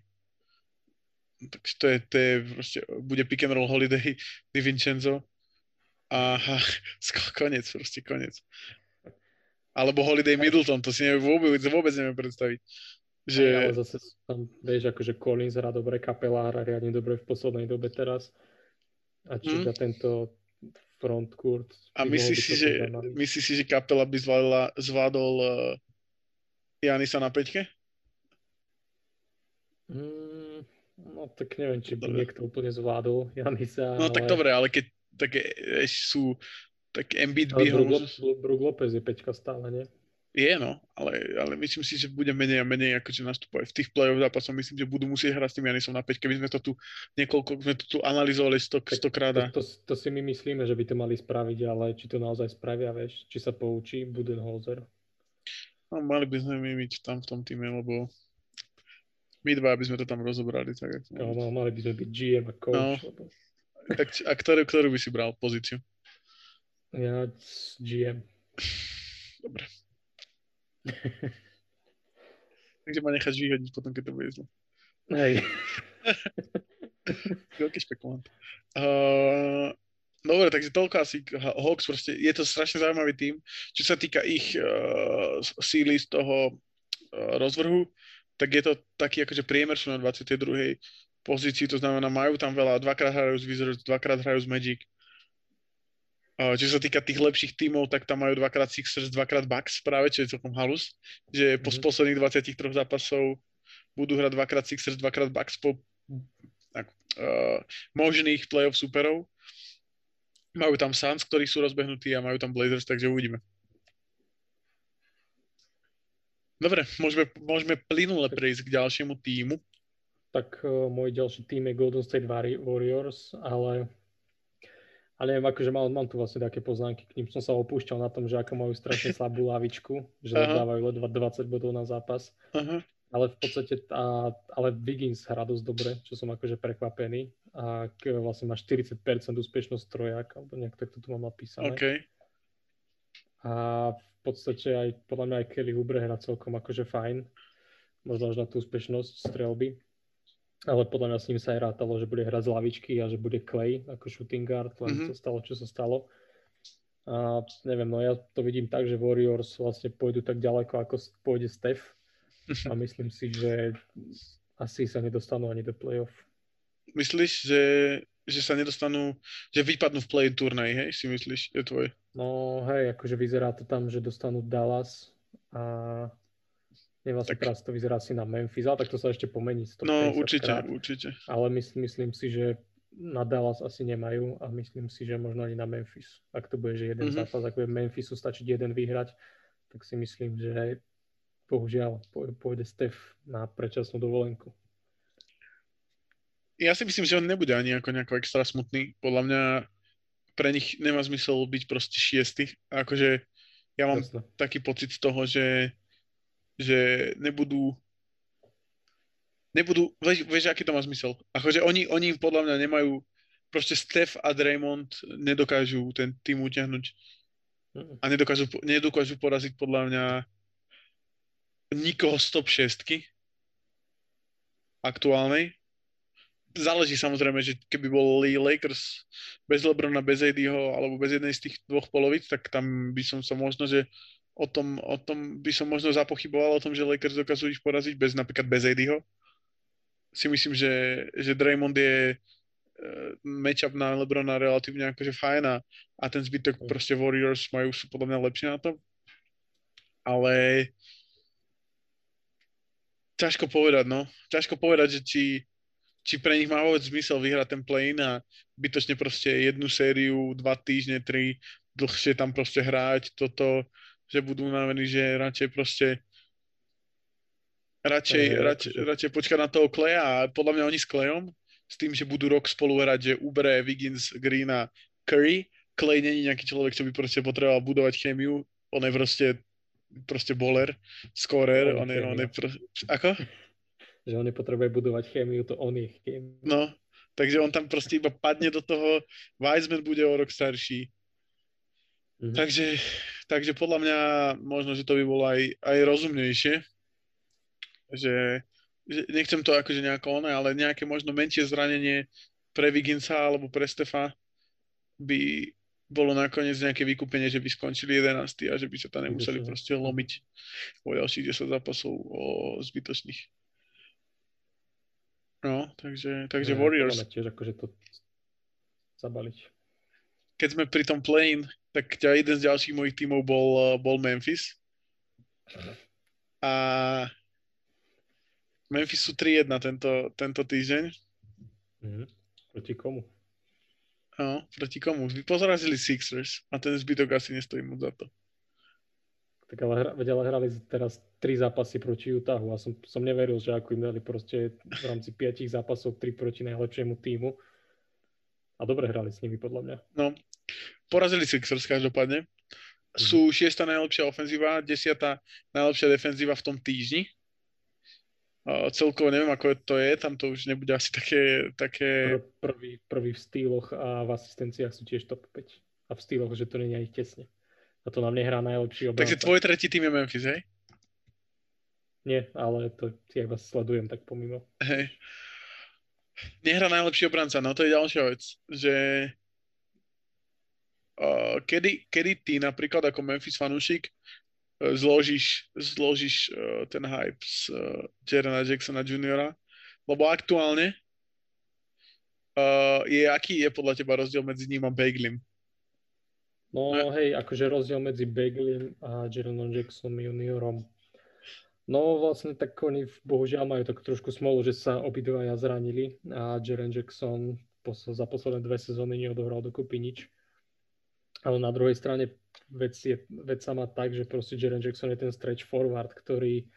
A: Takže to je, to je proste, bude pick and roll holiday DiVincenzo a konec, proste konec. Alebo Holiday Middleton, to si neviem vôbec, vôbec neviem predstaviť.
B: Že... Aj, ale zase tam, vieš, akože Collins hrá dobre, kapela hrá riadne dobre v poslednej dobe teraz. A či mm. tento frontcourt...
A: A myslíš si, že, myslíš si, že kapela by zvládla, zvládol uh, Janisa na peťke?
B: Mm, no tak neviem, či by dobre. niekto úplne zvládol Janisa.
A: No ale... tak dobre, ale keď také sú tak Embiid by
B: ho... Brook Lopez je peťka stále, nie?
A: Je, no, ale, ale myslím si, že bude menej a menej akože nastúpať v tých play-off zápasoch. Myslím, že budú musieť hrať s tým Janisom na peťke. My sme to tu niekoľko, sme to tu analyzovali sto, stokrát.
B: To, to, to, si my myslíme, že by to mali spraviť, ale či to naozaj spravia, vieš, či sa poučí Budenholzer.
A: No, mali by sme my byť tam v tom týme, lebo my dva by sme to tam rozobrali. Tak,
B: no, no, mali by sme byť GM a coach. No.
A: Lebo... Tak, a ktorú, ktorú by si bral pozíciu?
B: Ja GM.
A: Dobre. Takže ma necháš vyhodiť potom, keď to bude zle.
B: Hej.
A: Veľký špekulant. Uh, dobre, takže toľko asi Hawks, proste je to strašne zaujímavý tým. Čo sa týka ich uh, síly z toho uh, rozvrhu, tak je to taký akože priemer sú na 22. pozícii, to znamená majú tam veľa, dvakrát hrajú z Wizards, dvakrát hrajú z Magic. Uh, čo sa týka tých lepších tímov, tak tam majú dvakrát Sixers, dvakrát Bucks práve, čo je celkom halus, že mm-hmm. po z posledných 23 zápasov budú hrať dvakrát Sixers, dvakrát Bucks po uh, možných playoff superov. Majú tam Suns, ktorí sú rozbehnutí a majú tam Blazers, takže uvidíme. Dobre, môžeme, môžeme plynule prejsť k ďalšiemu týmu.
B: Tak uh, môj ďalší tým je Golden State Warriors, ale ale neviem, akože mal, mám tu vlastne také poznámky, k ním som sa opúšťal na tom, že ako majú strašne slabú lavičku, že dávajú ledva 20 bodov na zápas. Aha ale v podstate, a, ale Wiggins hrá dosť dobre, čo som akože prekvapený. A k, vlastne má 40% úspešnosť trojak, alebo nejak takto tu mám napísané.
A: Okay.
B: A v podstate aj, podľa mňa aj Kelly Hubre hrá celkom akože fajn. Možno až na tú úspešnosť strelby. Ale podľa mňa s ním sa aj rátalo, že bude hrať z lavičky a že bude Clay ako shooting guard, len mm-hmm. sa stalo, čo sa stalo. A neviem, no ja to vidím tak, že Warriors vlastne pôjdu tak ďaleko, ako pôjde Steph a myslím si, že asi sa nedostanú ani do playoff.
A: Myslíš, že, že sa nedostanú, že vypadnú v play turnaj, hej, si myslíš, je tvoj?
B: No hej, akože vyzerá to tam, že dostanú Dallas a neviem, tak... teraz to vyzerá asi na Memphis, ale tak to sa ešte pomení.
A: No určite, krát. určite.
B: Ale myslím, myslím si, že na Dallas asi nemajú a myslím si, že možno ani na Memphis. Ak to bude, že jeden mm-hmm. zápas, ak bude Memphisu stačiť jeden vyhrať, tak si myslím, že bohužiaľ pôjde Stef na predčasnú dovolenku.
A: Ja si myslím, že on nebude ani ako nejako extra smutný. Podľa mňa pre nich nemá zmysel byť proste šiestý. Akože ja mám Jasne. taký pocit z toho, že, že nebudú nebudú, vieš, vieš, aký to má zmysel? Akože oni, oni podľa mňa nemajú, proste Steph a Draymond nedokážu ten tým utiahnuť a nedokážu, nedokážu poraziť podľa mňa nikoho z top 6 aktuálnej. Záleží samozrejme, že keby boli Lakers bez Lebrona, bez ADho alebo bez jednej z tých dvoch polovic, tak tam by som sa možno, že o tom, o tom by som možno zapochyboval o tom, že Lakers dokážu ich poraziť bez napríklad bez ADho. Si myslím, že, že Draymond je uh, matchup na Lebrona relatívne akože fajn a, a ten zbytok mm. proste Warriors majú sú podľa mňa lepšie na to. Ale ťažko povedať, no. Ťažko povedať, že či, či pre nich má vôbec zmysel vyhrať ten play a bytočne proste jednu sériu, dva týždne, tri, dlhšie tam proste hrať toto, že budú unavení, že radšej proste radšej, e, radšej, radšej počkať na toho Kleja a podľa mňa oni s Klejom, s tým, že budú rok spolu hrať, že Ubre, Wiggins, Green a Curry, Clay není nejaký človek, čo by proste potreboval budovať chémiu, on je proste proste bowler, scorer, on, on je, on je pro... Ako?
B: Že on nepotrebuje budovať chémiu, to on je chémiu.
A: No, takže on tam proste iba padne do toho, Weizmann bude o rok starší. Mm-hmm. Takže, takže podľa mňa možno, že to by bolo aj, aj rozumnejšie, že, že nechcem to akože nejako oné, ale nejaké možno menšie zranenie pre Viginsa alebo pre Stefa by, bolo nakoniec nejaké vykúpenie, že by skončili 11 a že by sa tam nemuseli proste lomiť o ďalších 10 zápasov o zbytočných. No, takže, takže no, Warriors.
B: tiež akože to zabaliť.
A: Keď sme pri tom play tak ťa jeden z ďalších mojich tímov bol, bol Memphis. A Memphis sú 3-1 tento, tento týždeň.
B: Mm, proti komu?
A: No, proti komu? Pozarazili Sixers a ten zbytok asi nestojí moc za to.
B: Tak ale, hra, ale hrali teraz tri zápasy proti Utahu a som, som neveril, že ako im dali proste v rámci piatich zápasov tri proti najlepšiemu týmu. A dobre hrali s nimi, podľa mňa.
A: No, porazili Sixers každopádne. Sú šiesta najlepšia ofenzíva, desiata najlepšia defenzíva v tom týždni celkovo neviem, ako to je, tam to už nebude asi také... také...
B: Prvý, prvý v stýloch a v asistenciách sú tiež top 5. A v stýloch, že to nie je aj tesne. A to nám nehrá najlepší obranca.
A: Takže tvoj tretí tým je Memphis, hej?
B: Nie, ale to ja vás sledujem tak pomimo.
A: Hej. Nehrá najlepší obranca, no to je ďalšia vec, že uh, kedy, kedy ty napríklad ako Memphis fanúšik zložíš, zložíš uh, ten hype z uh, Jerena Jacksona Juniora, lebo aktuálne uh, je, aký je podľa teba rozdiel medzi ním a Baglim?
B: No ne? hej, akože rozdiel medzi Baglim a Jerenom Jacksonom juniorom. No vlastne tak oni bohužiaľ majú tak trošku smolu, že sa obidvaja zranili a Jaren Jackson za posledné dve sezóny neodohral dokopy nič. Ale na druhej strane vec, je, vec sa má tak, že proste Jaren Jackson je ten stretch forward, ktorý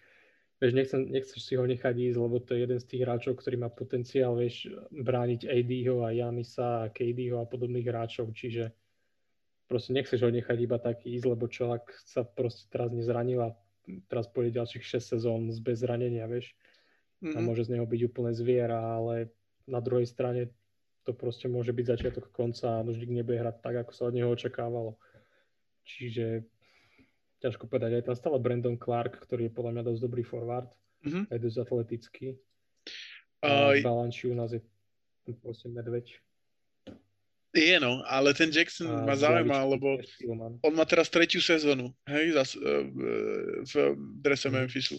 B: vieš, nechcem, nechceš si ho nechať ísť, lebo to je jeden z tých hráčov, ktorý má potenciál, vieš, brániť AD-ho a Janisa a KD-ho a podobných hráčov, čiže proste nechceš ho nechať iba taký ísť, lebo ak sa proste teraz nezranil a teraz pôjde ďalších 6 sezón bez zranenia, vieš, mm-hmm. a mhm. môže z neho byť úplne zviera, ale na druhej strane to proste môže byť začiatok konca a už nebude hrať tak, ako sa od neho očakávalo. Čiže ťažko povedať. Aj tam stále Brandon Clark, ktorý je podľa mňa dosť dobrý forward, mm-hmm. aj dosť atletický. Uh, Balanči u nás je proste medveď.
A: Je no, ale ten Jackson a ma zaujíma, lebo on má teraz tretiu sezónu, hej, zas, uh, v drese mm. Memphisu.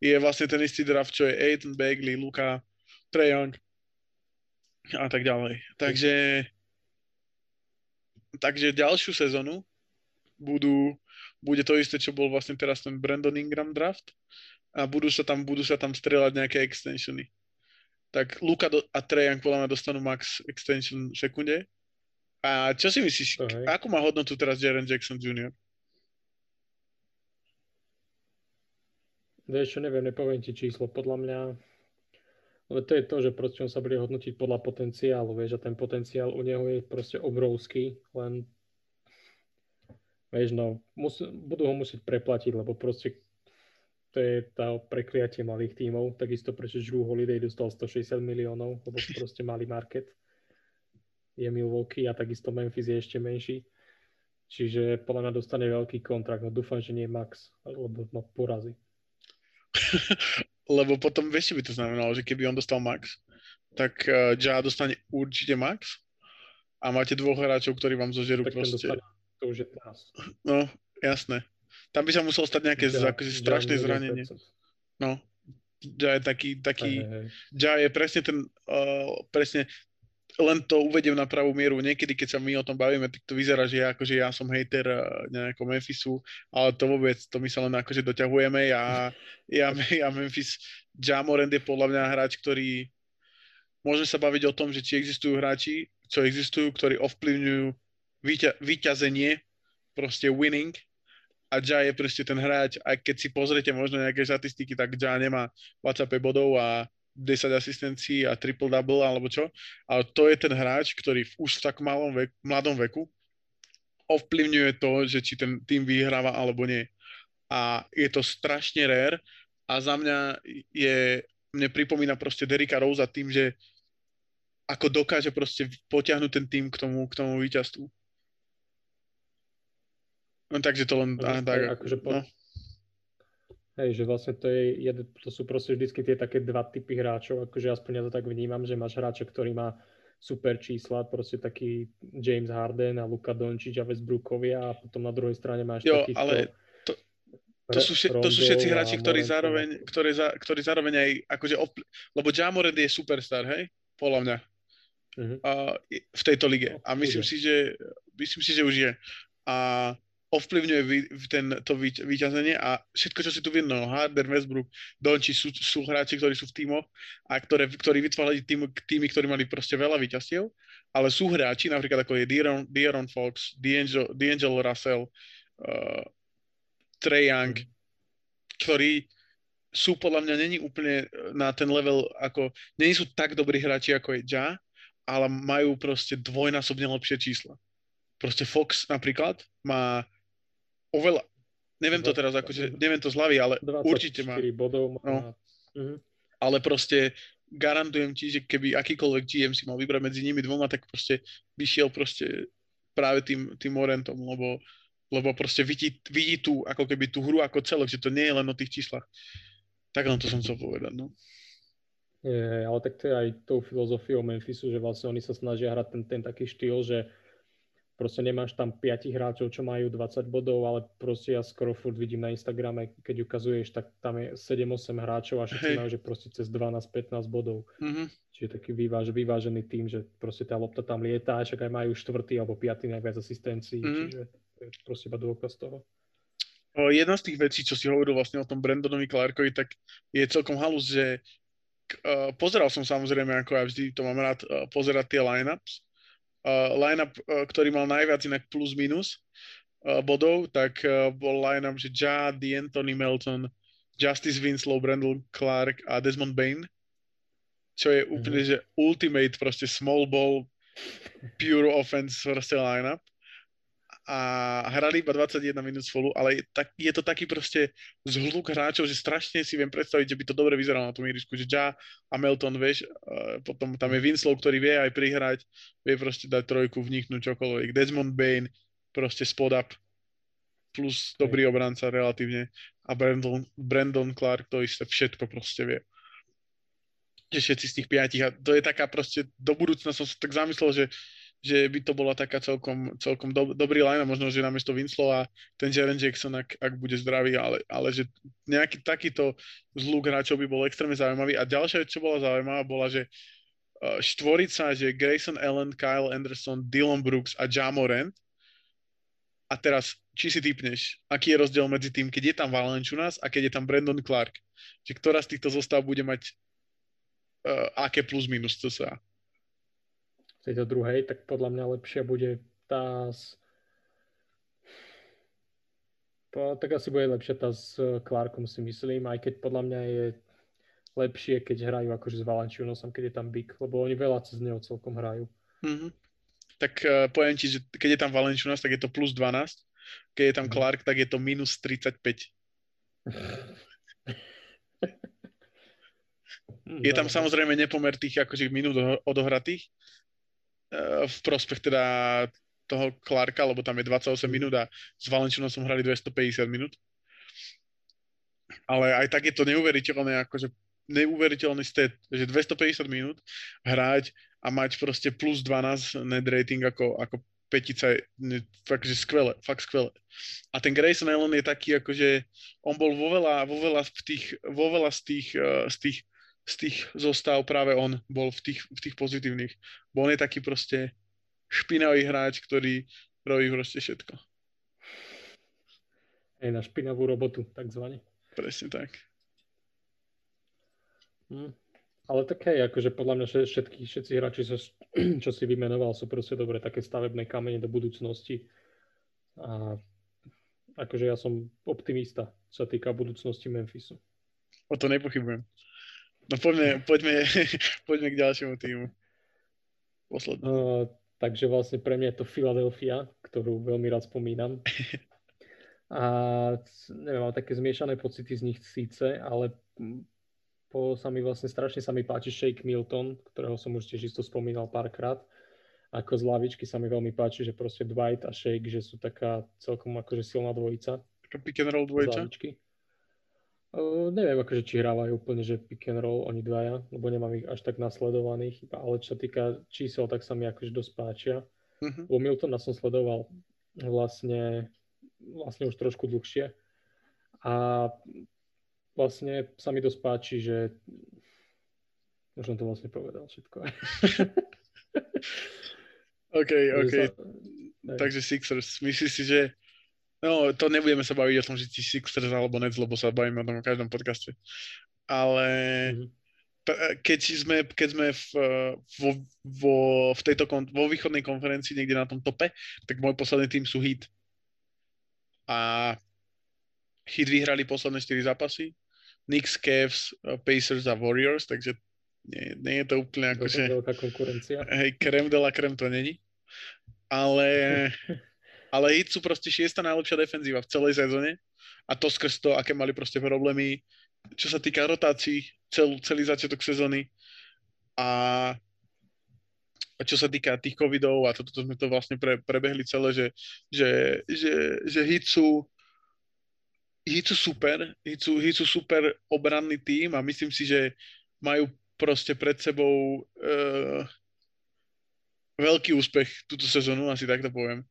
A: Je vlastne ten istý draft, čo je Aiden Bagley, Luka, Trae Young a tak ďalej. Takže takže ďalšiu sezónu budú bude to isté, čo bol vlastne teraz ten Brandon Ingram draft a budú sa tam, budú sa tam strieľať nejaké extensiony. Tak Luka do, a Trajan podľa mňa dostanú max extension v sekunde. A čo si myslíš, okay. akú má hodnotu teraz Jaren Jackson Jr.?
B: Vieš čo, neviem, nepoviem ti číslo. Podľa mňa, ale to je to, že proste on sa bude hodnotiť podľa potenciálu, vieš, a ten potenciál u neho je proste obrovský, len Vieš, no, mus, budú ho musieť preplatiť, lebo proste to je tá prekliatie malých tímov. Takisto prečo Drew Holiday dostal 160 miliónov, lebo proste malý market je Milwaukee a takisto Memphis je ešte menší. Čiže podľa mňa dostane veľký kontrakt. No dúfam, že nie Max, lebo ma porazí.
A: lebo potom, vieš, by to znamenalo, že keby on dostal Max, tak uh, Ja dostane určite Max a máte dvoch hráčov, ktorí vám zožerú tak proste... Dostane
B: to už je teraz.
A: No, jasné. Tam by sa muselo stať nejaké ja, akože strašné ja, zranenie. No, Ja je taký, taký, Ja je presne ten, uh, presne len to uvediem na pravú mieru. Niekedy, keď sa my o tom bavíme, tak to vyzerá, že ja, akože ja som hater uh, nejakého Memphisu, ale to vôbec, to my sa len akože doťahujeme. Ja, ja, ja Memphis, Jamorand je podľa mňa hráč, ktorý môžeme sa baviť o tom, že či existujú hráči, čo existujú, ktorí ovplyvňujú vyťazenie, proste winning a Ja je proste ten hráč, aj keď si pozriete možno nejaké štatistiky, tak Ja nemá 25 bodov a 10 asistencií a triple-double alebo čo, ale to je ten hráč, ktorý v už tak malom veku, mladom veku ovplyvňuje to, že či ten tým vyhráva alebo nie. A je to strašne rare a za mňa je, mne pripomína proste Derika Rose tým, že ako dokáže proste potiahnuť ten tým k tomu, k tomu víťazstvu. No takže to len... Aha, tak, akože po... no.
B: Hej, že vlastne to, je, to sú proste vždycky tie také dva typy hráčov, akože aspoň ja to tak vnímam, že máš hráča, ktorý má super čísla, proste taký James Harden a Luka Doncic a Westbrookovia a potom na druhej strane máš
A: jo, takýchto... ale to, to, sú, to sú všetci hráči, ktorí zároveň, ktorí, za, ktorí zároveň aj akože, opl- lebo Jamored je superstar, hej? Podľa mňa. Uh-huh. A, v tejto lige. A myslím si, že myslím si, že už je. A ovplyvňuje vý, ten, to vyťazenie a všetko, čo si tu vidno, Harden, Westbrook, Donči sú, sú hráči, ktorí sú v tímoch a ktoré, ktorí vytvárali tým, týmy, ktorí mali proste veľa vyťazstiev, ale sú hráči, napríklad ako je De'Aaron, De'Aaron Fox, D'Angelo, D'Angelo Russell, uh, Trey Young, ktorí sú podľa mňa není úplne na ten level, ako, není sú tak dobrí hráči ako je Ja, ale majú proste dvojnásobne lepšie čísla. Proste Fox napríklad má oveľa, neviem to teraz, akože, neviem to z hlavy, ale určite má.
B: bodov má. No.
A: Uh-huh. Ale proste garantujem ti, že keby akýkoľvek GM si mal vybrať medzi nimi dvoma, tak proste by šiel proste práve tým, tým Morentom, lebo, lebo proste vidí, vidí tú, ako keby tú hru ako celok, že to nie je len o tých číslach. Tak len to som chcel povedať, no.
B: Je, ale tak to je aj tou filozofiou Memphisu, že vlastne oni sa snažia hrať ten, ten taký štýl, že proste nemáš tam 5 hráčov, čo majú 20 bodov, ale proste ja skoro furt vidím na Instagrame, keď ukazuješ, tak tam je 7-8 hráčov a všetci majú, že proste cez 12-15 bodov. Mm-hmm. Čiže taký vyváž, vyvážený tým, že proste tá lopta tam lieta, a však aj majú štvrtý alebo piatý najviac asistencií, mm-hmm. čiže to je proste iba dôkaz toho.
A: Jedna z tých vecí, čo si hovoril vlastne o tom Brandonovi Clarkovi, tak je celkom halus, že uh, pozeral som samozrejme, ako ja vždy to mám rád, uh, pozerať tie lineups. Uh, lineup, uh, ktorý mal najviac inak plus minus uh, bodov, tak uh, bol lineup, že Ja, D'Antoni Melton, Justice Winslow, Brandon Clark a Desmond Bain, čo je úplne, mm-hmm. že ultimate proste small ball, pure offense proste lineup a hrali iba 21 minút spolu, ale je, tak, je to taký proste zhluk hráčov, že strašne si viem predstaviť, že by to dobre vyzeralo na tom ihrisku, že Ja a Melton, vieš, uh, potom tam je Winslow, ktorý vie aj prihrať, vie proste dať trojku, vniknúť čokoľvek, Desmond Bain, proste spod up, plus dobrý obranca relatívne. A Brandon, Brandon Clark to isté, všetko proste vie. Že všetci z tých piatich a to je taká proste, do budúcna som sa tak zamyslel, že že by to bola taká celkom, celkom do, dobrý line, možno, že namiesto Winslova ten Jaren Jackson, ak, ak bude zdravý, ale, ale že nejaký takýto zlúk hráčov by bol extrémne zaujímavý. A ďalšia vec, čo bola zaujímavá, bola, že uh, štvorica, že Grayson Allen, Kyle Anderson, Dylan Brooks a Jamorant. A teraz, či si typneš, aký je rozdiel medzi tým, keď je tam Valenčunas a keď je tam Brandon Clark? Že ktorá z týchto zostav bude mať uh, aké plus minus, to sa
B: v tejto druhej, tak podľa mňa lepšia bude tá s... Po, tak asi bude lepšia tá s Clarkom si myslím, aj keď podľa mňa je lepšie, keď hrajú akože s Valančiunosom, keď je tam Big, lebo oni veľa cez neho celkom hrajú.
A: Mm-hmm. Tak uh, poviem ti, že keď je tam Valenčiunos, tak je to plus 12, keď je tam mm. Clark, tak je to minus 35. je tam samozrejme nepomer tých akože minút odohratých, v prospech teda toho Clarka, lebo tam je 28 mhm. minút a s Valenčinom som hrali 250 minút. Ale aj tak je to neuveriteľné, akože neuveriteľný stat, že 250 minút hrať a mať proste plus 12 net rating ako, ako petica je fakt, že skvelé, fakt skvelé. A ten Grayson Allen je taký, akože on bol vo veľa, vo veľa, v tých, vo veľa z tých, uh, z tých z tých zostav práve on bol v tých, v tých pozitívnych. Bo on je taký proste špinavý hráč, ktorý robí proste všetko.
B: Aj na špinavú robotu, takzvané.
A: Presne tak.
B: Hm. Ale tak hej, akože podľa mňa všetky, všetci hráči, čo, čo si vymenoval, sú proste dobre také stavebné kamene do budúcnosti. A akože ja som optimista, čo sa týka budúcnosti Memphisu.
A: O to nepochybujem. No poďme, poďme, poďme k ďalšiemu týmu. Posledný. Uh,
B: takže vlastne pre mňa je to Philadelphia, ktorú veľmi rád spomínam. A neviem, mám také zmiešané pocity z nich síce, ale po, sa mi vlastne strašne sa mi páči Shake Milton, ktorého som už tiež isto spomínal párkrát. Ako z lavičky sa mi veľmi páči, že proste Dwight a Shake, že sú taká celkom akože silná dvojica.
A: Pick and roll dvojica?
B: Uh, neviem, akože, či hrávajú úplne, že pick and roll oni dvaja, lebo nemám ich až tak nasledovaných, ale čo sa týka čísel, tak sa mi akože dosť páčia. Uh-huh. Miltona som sledoval vlastne, vlastne už trošku dlhšie a vlastne sa mi dosť páči, že už som to vlastne povedal všetko.
A: OK, OK. Sa... Takže Sixers, myslíš si, že No, to nebudeme sa baviť o tom, že ti Sixers alebo Nets, lebo sa bavíme o tom v každom podcaste. Ale mm-hmm. keď sme, keď sme v, vo, vo, v tejto, vo východnej konferencii niekde na tom tope, tak môj posledný tým sú Heat. A Heat vyhrali posledné 4 zápasy. Knicks, Cavs, Pacers a Warriors, takže nie, nie je to úplne ako, že...
B: Konkurencia.
A: Hej, krem de la krem to není. Ale ale Heat sú proste šiesta najlepšia defenzíva v celej sezóne a to skrz to, aké mali proste problémy, čo sa týka rotácií, celú, celý začiatok sezóny a, a čo sa týka tých covidov a toto to sme to vlastne pre, prebehli celé, že, že, že, že Heat sú Heat sú super, Heat sú, Heat sú super obranný tým a myslím si, že majú proste pred sebou uh, veľký úspech túto sezónu, asi tak to poviem.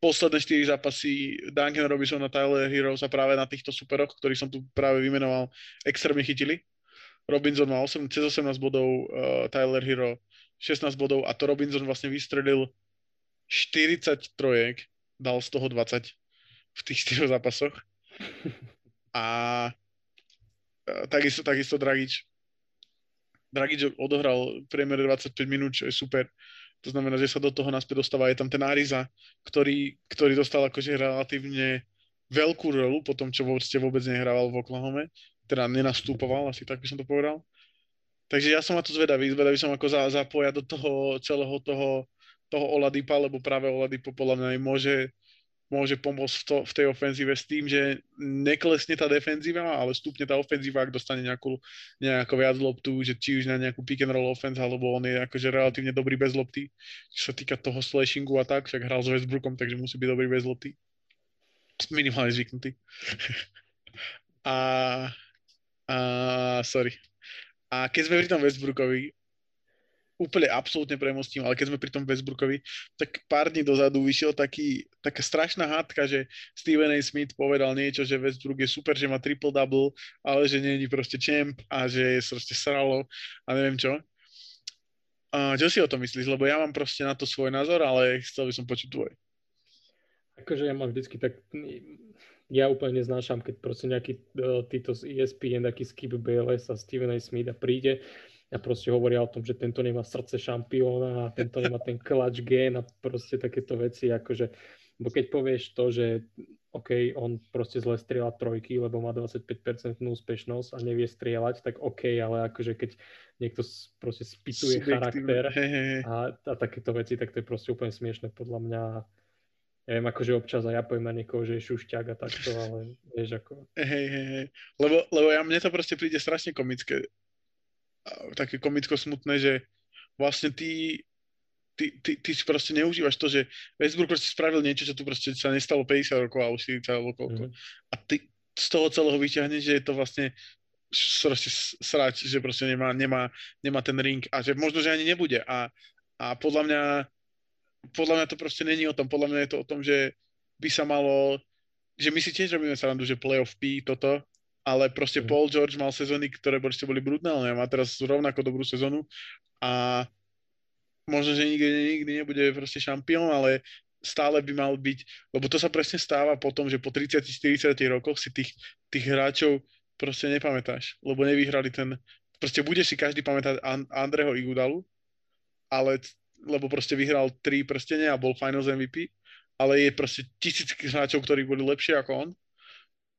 A: Posledné 4 zápasy Duncan Robinson a Tyler Hero sa práve na týchto superoch, ktorých som tu práve vymenoval, extrémne chytili. Robinson má 8, cez 18 bodov, uh, Tyler Hero 16 bodov a to Robinson vlastne vystrelil 40 trojek, dal z toho 20 v tých 4 zápasoch. A takisto, takisto Dragič. Dragič odohral v priemere 25 minút, čo je super. To znamená, že sa do toho naspäť dostáva. Je tam ten Ariza, ktorý, ktorý dostal akože relatívne veľkú rolu po tom, čo ste vôbec nehrával v Oklahome. Teda nenastúpoval, asi tak by som to povedal. Takže ja som na to zvedavý. Zvedavý som ako za, zapoja do toho celého toho, toho Oladipa, lebo práve Oladipo podľa mňa môže môže pomôcť v, to, v tej ofenzíve s tým, že neklesne tá defenzíva, ale stupne tá ofenzíva, ak dostane nejakú, nejakú viac loptu, že či už na nejakú pick and roll offense, alebo on je akože relatívne dobrý bez lopty, čo sa týka toho slashingu a tak, však hral s Westbrookom, takže musí byť dobrý bez lopty. Minimálne zvyknutý. a, a, sorry. A keď sme pri tom Westbrookovi, úplne absolútne premostím, ale keď sme pri tom Westbrookovi, tak pár dní dozadu vyšiel taký, taká strašná hádka, že Steven A. Smith povedal niečo, že Westbrook je super, že má triple-double, ale že nie je proste champ a že je proste sralo a neviem čo. A čo si o tom myslíš? Lebo ja mám proste na to svoj názor, ale chcel by som počuť tvoj.
B: Akože ja mám vždycky tak... Ja úplne neznášam, keď proste nejaký uh, títo z ESPN, taký Skip Bayless a Steven A. Smith a príde a proste hovoria o tom, že tento nemá srdce šampióna a tento nemá ten clutch gen a proste takéto veci, akože, bo keď povieš to, že OK, on proste zle strieľa trojky, lebo má 25% úspešnosť a nevie strieľať, tak OK, ale akože keď niekto proste spituje charakter a, a takéto veci, tak to je proste úplne smiešne podľa mňa. Neviem, akože občas aj ja poviem na niekoho, že je šušťák a takto, ale vieš ako...
A: Hej, hej, hej. Lebo, lebo ja, mne to proste príde strašne komické také komicko smutné, že vlastne ty, ty, ty, ty si proste neužívaš to, že Westbrook proste spravil niečo, čo tu proste sa nestalo 50 rokov alebo 40 alebo koľko. Mm. A ty z toho celého vyťahneš, že je to vlastne proste srať, že proste nemá, nemá, nemá ten ring a že možno, že ani nebude. A, a podľa mňa podľa mňa to proste není o tom. Podľa mňa je to o tom, že by sa malo že my si tiež robíme srandu, že playoff P toto, ale proste mhm. Paul George mal sezóny, ktoré proste boli brutálne a má teraz rovnako dobrú sezónu a možno, že nikdy, nikdy nebude proste šampión, ale stále by mal byť, lebo to sa presne stáva potom, že po 30-40 rokoch si tých, tých hráčov proste nepamätáš, lebo nevyhrali ten, proste bude si každý pamätať Andreho Igudalu, ale lebo proste vyhral tri prstene a bol Finals MVP, ale je proste tisícky hráčov, ktorí boli lepšie ako on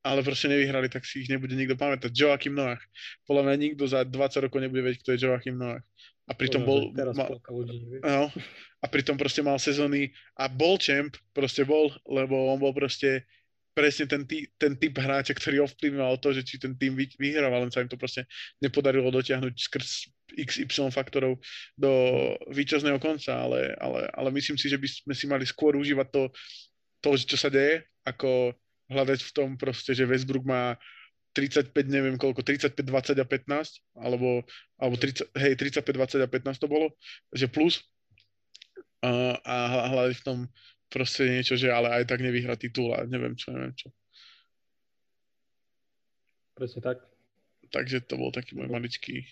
A: ale proste nevyhrali, tak si ich nebude nikto pamätať. Joachim Noach. Podľa mňa nikto za 20 rokov nebude vedieť, kto je Joachim Noach. A pritom bol...
B: Teraz
A: mal,
B: ľudí,
A: no, a pritom proste mal sezóny a bol champ, proste bol, lebo on bol proste presne ten, tý, ten typ hráča, ktorý ovplyvňoval to, že či ten tým vy, vyhráva, len sa im to proste nepodarilo dotiahnuť skrz XY faktorov do víťazného konca, ale, ale, ale myslím si, že by sme si mali skôr užívať to, to čo sa deje, ako hľadať v tom proste, že Westbrook má 35, neviem koľko, 35, 20 a 15, alebo, alebo 30, hej, 35, 20 a 15 to bolo, že plus a, a hľadať v tom proste niečo, že ale aj tak nevyhrá titul a neviem čo, neviem čo.
B: Presne tak.
A: Takže to bol taký môj maličký...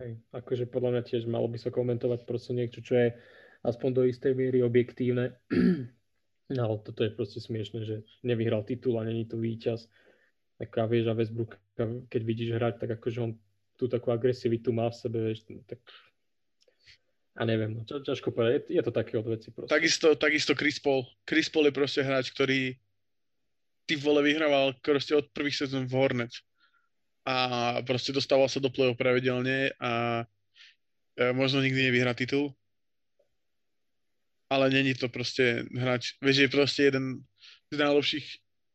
B: Hej, akože podľa mňa tiež malo by sa komentovať proste niečo, čo je aspoň do istej miery objektívne No, toto je proste smiešne, že nevyhral titul a není to víťaz. Tak a vieš, a Westbrook, keď vidíš hrať, tak akože on tú takú agresivitu má v sebe, vieš, tak a neviem, no, ťažko povedať, je, je to také od veci proste.
A: Takisto, takisto Chris Paul. Chris Paul je proste hráč, ktorý ty vole vyhrával proste od prvých sezón v Hornets. A proste dostával sa do play pravidelne a e, možno nikdy nevyhrá titul, ale není to proste hráč, vieš, je proste jeden z najlepších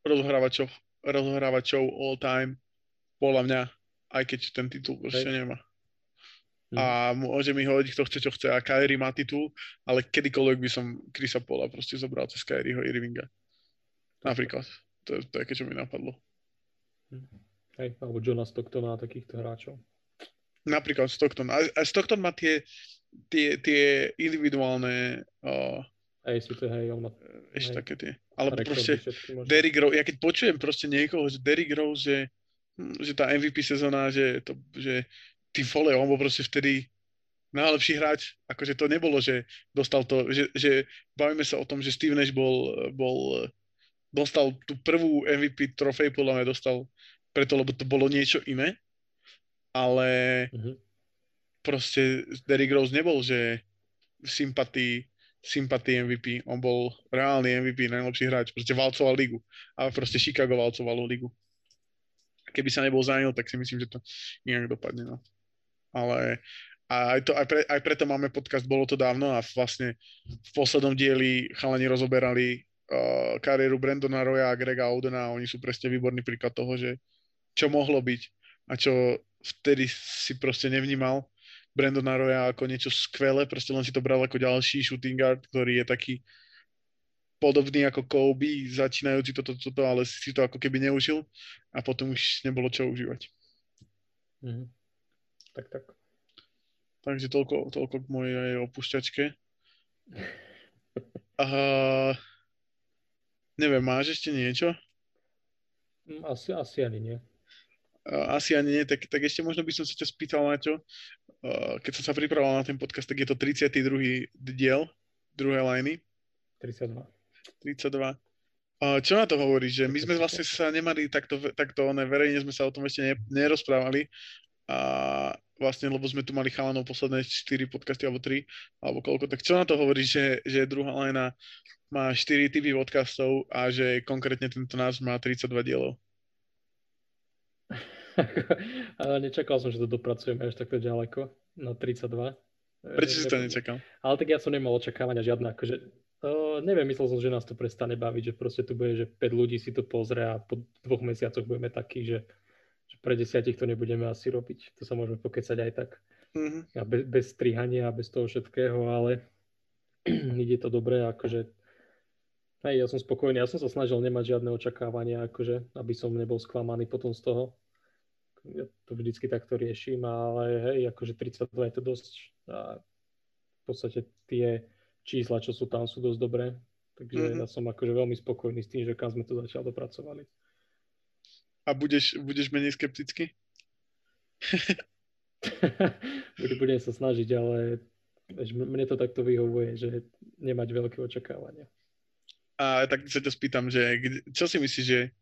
A: rozohrávačov, rozohrávačov all time, podľa mňa, aj keď ten titul proste nemá. Hmm. A môže mi hovoriť, kto chce, čo chce. A Kyrie má titul, ale kedykoľvek by som Chrisa Paula proste zobral cez Kyrieho Irvinga. Napríklad. To je také, čo mi napadlo.
B: Hej, alebo Jonas Stockton a takýchto hráčov.
A: Napríklad Stockton. A, a Stockton má tie, tie, tie individuálne uh,
B: Hej, to, hej, on má...
A: Ešte také tie. Alebo proste Derrick Rose, ja keď počujem proste niekoho, že Derrick Rose, že, hm, že tá MVP sezóna, že, to, že ty vole, on bol proste vtedy najlepší hráč, akože to nebolo, že dostal to, že, že bavíme sa o tom, že Steve Nash bol, bol dostal tú prvú MVP trofej, podľa mňa dostal preto, lebo to bolo niečo iné, ale mm-hmm. Proste Derrick Rose nebol, že v sympatii MVP. On bol reálny MVP, najlepší hráč. Proste valcoval ligu. A proste Chicago valcovalo ligu. Keby sa nebol zranil, tak si myslím, že to inak dopadne. No. Ale a aj, to, aj, pre, aj preto máme podcast Bolo to dávno a vlastne v poslednom dieli chalani rozoberali uh, kariéru Brandona Roya a Grega Audena a oni sú presne výborný príklad toho, že čo mohlo byť a čo vtedy si proste nevnímal Brandon Roya ako niečo skvelé, proste len si to bral ako ďalší shooting guard, ktorý je taký podobný ako Kobe, začínajúci toto, toto, ale si to ako keby neužil a potom už nebolo čo užívať.
B: Mm-hmm. Tak, tak.
A: Takže toľko, toľko k mojej opúšťačke. A, neviem, máš ešte niečo?
B: Mm, asi, asi ani nie.
A: Asi ani nie, tak, tak ešte možno by som sa ťa spýtal na čo, keď som sa pripravoval na ten podcast, tak je to 32. diel druhej liny.
B: 32.
A: 32. Čo na to hovorí, že my sme vlastne sa nemali takto, takto ne, verejne sme sa o tom ešte ne, nerozprávali a vlastne, lebo sme tu mali chalanov posledné 4 podcasty alebo 3, alebo koľko, tak čo na to hovorí, že, že druhá lajna má 4 typy podcastov a že konkrétne tento nás má 32 dielov?
B: Nečakal som, že to dopracujeme až takto ďaleko, na 32.
A: Prečo si to nečakal?
B: Ale tak ja som nemal očakávania žiadne, akože uh, neviem, myslel som, že nás to prestane baviť, že proste tu bude, že 5 ľudí si to pozrie a po dvoch mesiacoch budeme takí, že, že pre desiatich to nebudeme asi robiť. To sa môžeme pokecať aj tak. Mm-hmm. A bez, bez strihania a bez toho všetkého, ale ide to dobre, akože Hej, ja som spokojný, ja som sa snažil nemať žiadne očakávania, akože, aby som nebol sklamaný potom z toho ja to vždycky takto riešim, ale hej, akože 32 je to dosť a v podstate tie čísla, čo sú tam, sú dosť dobré. Takže mm-hmm. ja som akože veľmi spokojný s tým, že kam sme to zatiaľ dopracovali.
A: A budeš, budeš menej skeptický?
B: budem sa snažiť, ale mne to takto vyhovuje, že nemať veľké očakávania.
A: A tak sa ťa spýtam, že čo si myslíš, že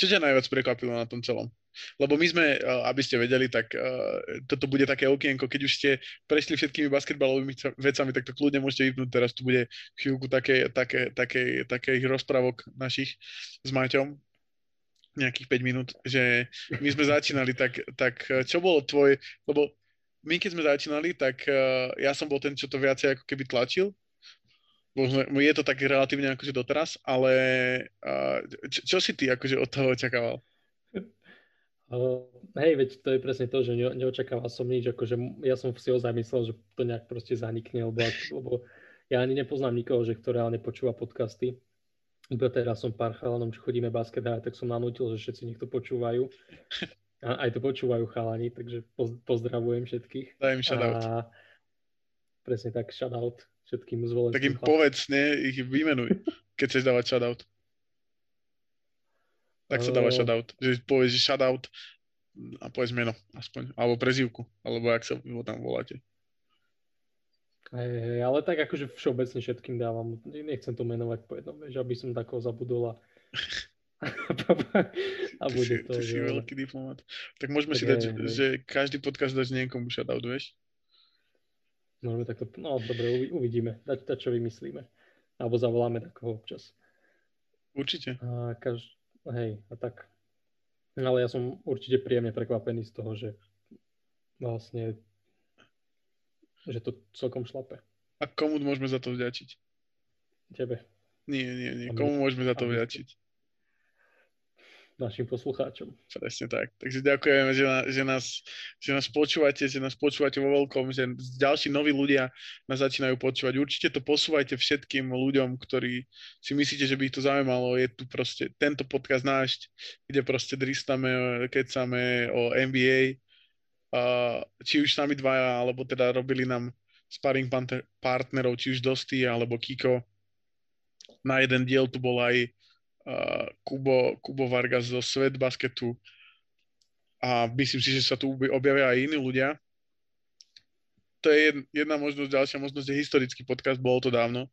A: čo ťa najviac prekvapilo na tom celom? Lebo my sme, eh, aby ste vedeli, tak uh, toto bude také okienko, keď už ste prešli všetkými basketbalovými vecami, tak to kľudne môžete vypnúť. Teraz tu bude chvíľku také, také, také, takých rozprávok našich s Maťom, nejakých 5 minút, že my sme začínali, tak, tak eh, čo bolo tvoj, lebo my keď sme začínali, tak ja som bol ten, čo to viacej ako keby tlačil, Možno, je to tak relatívne akože doteraz, ale čo, čo si ty akože od toho očakával?
B: Uh, hej, veď to je presne to, že ne, neočakával som nič, akože ja som si ozaj myslel, že to nejak proste zanikne, lebo, lebo ja ani nepoznám nikoho, že kto reálne počúva podcasty. Iba teraz som pár chalanom, čo chodíme basket tak som nanútil, že všetci nech to počúvajú. A aj to počúvajú chalani, takže pozdravujem všetkých.
A: Daj im shoutout.
B: A presne tak, shoutout všetkým zvoleným.
A: Tak im povedz, nie, ich vymenuj, keď chceš dávať shoutout tak sa dáva shoutout. Že povieš, že shoutout a povedz meno aspoň, alebo prezivku, alebo ak sa ho tam voláte.
B: Hey, ale tak akože všeobecne všetkým dávam, nechcem to menovať po jednom, že aby som takého zabudol a,
A: a bude ty to. Ty že... si veľký diplomat. Tak môžeme tak si dať, hej, že každý podcast dať niekomu shoutout, vieš?
B: Môžeme takto, no dobre, uvidíme, dať, dať čo vymyslíme. Alebo zavoláme takého občas.
A: Určite.
B: A kaž, Hej, a tak. Ale ja som určite príjemne prekvapený z toho, že vlastne že to celkom šlape.
A: A komu môžeme za to vďačiť?
B: Tebe.
A: Nie, nie, nie. Komu môžeme za to vďačiť?
B: Našim poslucháčom.
A: Presne tak. Takže ďakujeme, že, na, že, nás, že nás počúvate, že nás počúvate vo veľkom, že ďalší noví ľudia nás začínajú počúvať. Určite to posúvajte všetkým ľuďom, ktorí si myslíte, že by ich to zaujímalo. Je tu proste tento podcast náš, kde proste dristame, kecame o NBA, uh, či už sami dvaja, alebo teda robili nám sparring partnerov, či už Dosti alebo Kiko. Na jeden diel tu bol aj Kubo, Kubo Vargas zo Svet basketu a myslím si, že sa tu objavia aj iní ľudia. To je jedna možnosť, ďalšia možnosť je historický podcast, bolo to dávno,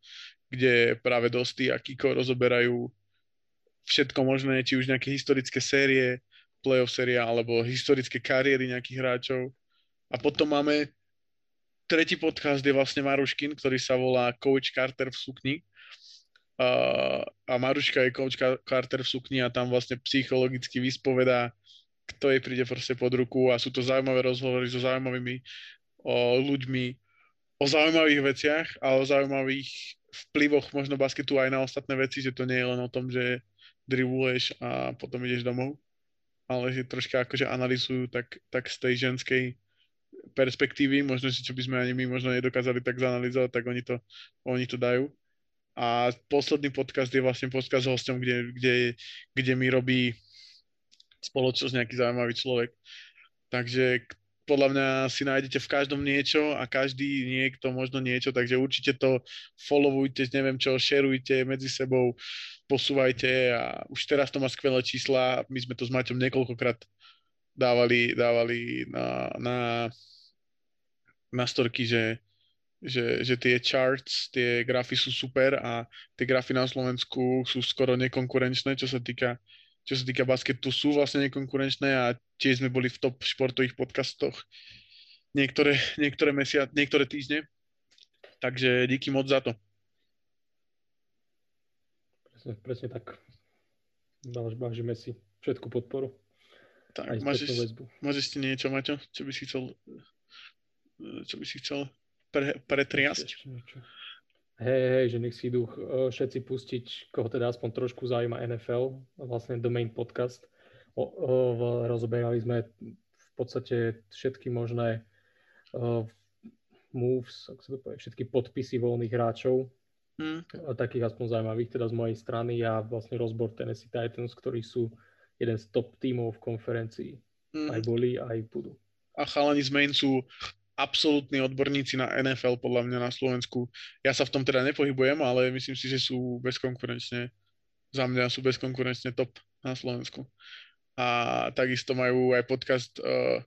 A: kde práve Dosti a Kiko rozoberajú všetko možné, či už nejaké historické série, playoff séria, alebo historické kariéry nejakých hráčov. A potom máme tretí podcast je vlastne Maruškin, ktorý sa volá Coach Carter v sukni. A, a Maruška je Coach Carter v sukni a tam vlastne psychologicky vyspovedá, kto jej príde proste pod ruku a sú to zaujímavé rozhovory so zaujímavými o, ľuďmi o zaujímavých veciach a o zaujímavých vplyvoch možno basketu aj na ostatné veci, že to nie je len o tom, že dribuluješ a potom ideš domov, ale že troška akože analizujú tak, tak z tej ženskej perspektívy, možno, že čo by sme ani my možno nedokázali tak zanalizovať, tak oni to, oni to dajú. A posledný podcast je vlastne podcast s hostom, kde, kde, kde mi robí spoločnosť nejaký zaujímavý človek. Takže podľa mňa si nájdete v každom niečo a každý niekto možno niečo, takže určite to followujte, neviem čo, šerujte medzi sebou, posúvajte a už teraz to má skvelé čísla. My sme to s Maťom niekoľkokrát dávali, dávali na, na, na storky, že, že, že tie charts, tie grafy sú super a tie grafy na Slovensku sú skoro nekonkurenčné, čo sa týka čo sa týka basketu, sú vlastne nekonkurenčné a tiež sme boli v top športových podcastoch niektoré, niektoré, mesiac, niektoré týždne. Takže díky moc za to.
B: Presne, presne tak. Vážime si všetku podporu.
A: Tak, máš, máš ešte niečo, Maťo, čo by si chcel, čo by si chcel pre, pretriasť?
B: Hej, hej, že nech si idú e, všetci pustiť, koho teda aspoň trošku zaujíma NFL, vlastne Domain podcast. O, o, rozoberali sme v podstate všetky možné uh, moves, ak sa to povie, všetky podpisy voľných hráčov, mm. takých aspoň zaujímavých teda z mojej strany a vlastne rozbor Tennessee Titans, ktorí sú jeden z top tímov v konferencii. Mm. Aj boli, aj budú.
A: A chalani z Main sú absolútni odborníci na NFL podľa mňa na Slovensku. Ja sa v tom teda nepohybujem, ale myslím si, že sú bezkonkurenčne, za mňa sú bezkonkurenčne top na Slovensku. A takisto majú aj podcast uh,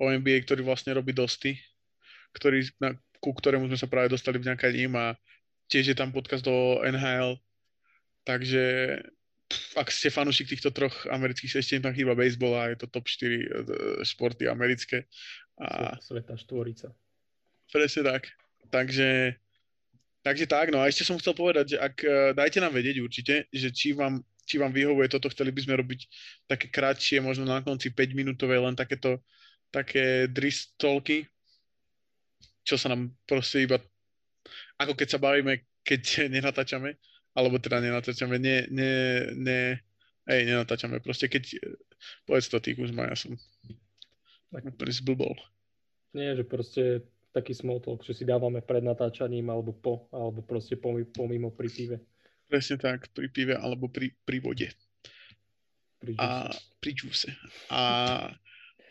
A: o NBA, ktorý vlastne robí Dosty, ktorý, na, ku ktorému sme sa práve dostali vďaka ním a tiež je tam podcast o NHL, takže ak ste fanúšik týchto troch amerických, ešte tam chýba baseball a je to top 4 e, športy americké.
B: A... Sveta štvorica.
A: Presne tak. Takže, takže tak, no a ešte som chcel povedať, že ak, e, dajte nám vedieť určite, že či vám, či vám vyhovuje toto, chceli by sme robiť také kratšie, možno na konci 5 minútové, len takéto také dristolky, čo sa nám proste iba ako keď sa bavíme, keď nenatáčame, alebo teda nenatáčame, ne, ne, ne, hej, nenatáčame, proste keď, povedz to ty, Kuzma, ja som tak. úplne zblbol.
B: Nie, že proste taký small talk, že si dávame pred natáčaním alebo po, alebo proste pomimo pri pive.
A: Presne tak, pri pive alebo pri, pri vode. Pri a pri džuse. A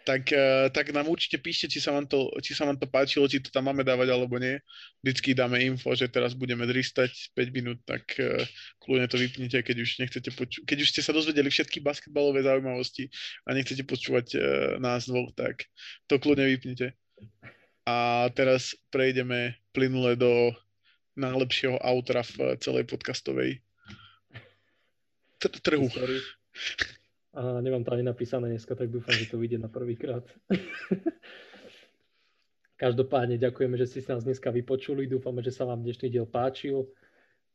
A: tak, eh, tak nám určite píšte, či sa, vám to, či sa vám to páčilo, či to tam máme dávať alebo nie. Vždycky dáme info, že teraz budeme dristať 5 minút, tak uh, kľudne to vypnite, keď už nechcete poču- keď už ste sa dozvedeli všetky basketbalové zaujímavosti a nechcete počúvať uh, nás dvoch, tak to kľudne vypnite. A teraz prejdeme plynule do najlepšieho autora v celej podcastovej trhu.
B: A nemám to ani napísané dneska, tak dúfam, že to vyjde na prvýkrát. Každopádne ďakujeme, že ste si nás dneska vypočuli. Dúfame, že sa vám dnešný diel páčil.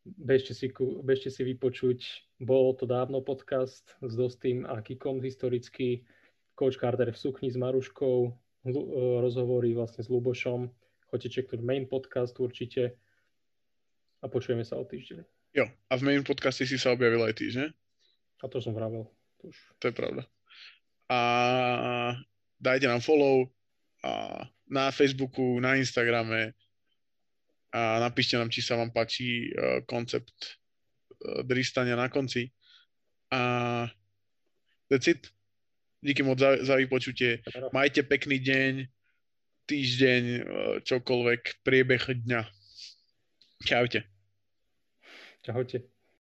B: Bežte si, bežte si vypočuť, bol to dávno podcast s Dostým a Kikom historický, Coach Carter v sukni s Maruškou, e, rozhovory vlastne s Lubošom. Choďte čeknúť main podcast určite a počujeme sa o týždeň.
A: Jo, a v main podcaste si sa objavil aj ty, že?
B: A to som vravel.
A: To, je pravda. A dajte nám follow a na Facebooku, na Instagrame a napíšte nám, či sa vám páči uh, koncept uh, dristania na konci. A that's it. Díky moc za, za vypočutie. Majte pekný deň, týždeň, e, čokoľvek, priebeh dňa. Čaute.
B: Čaute.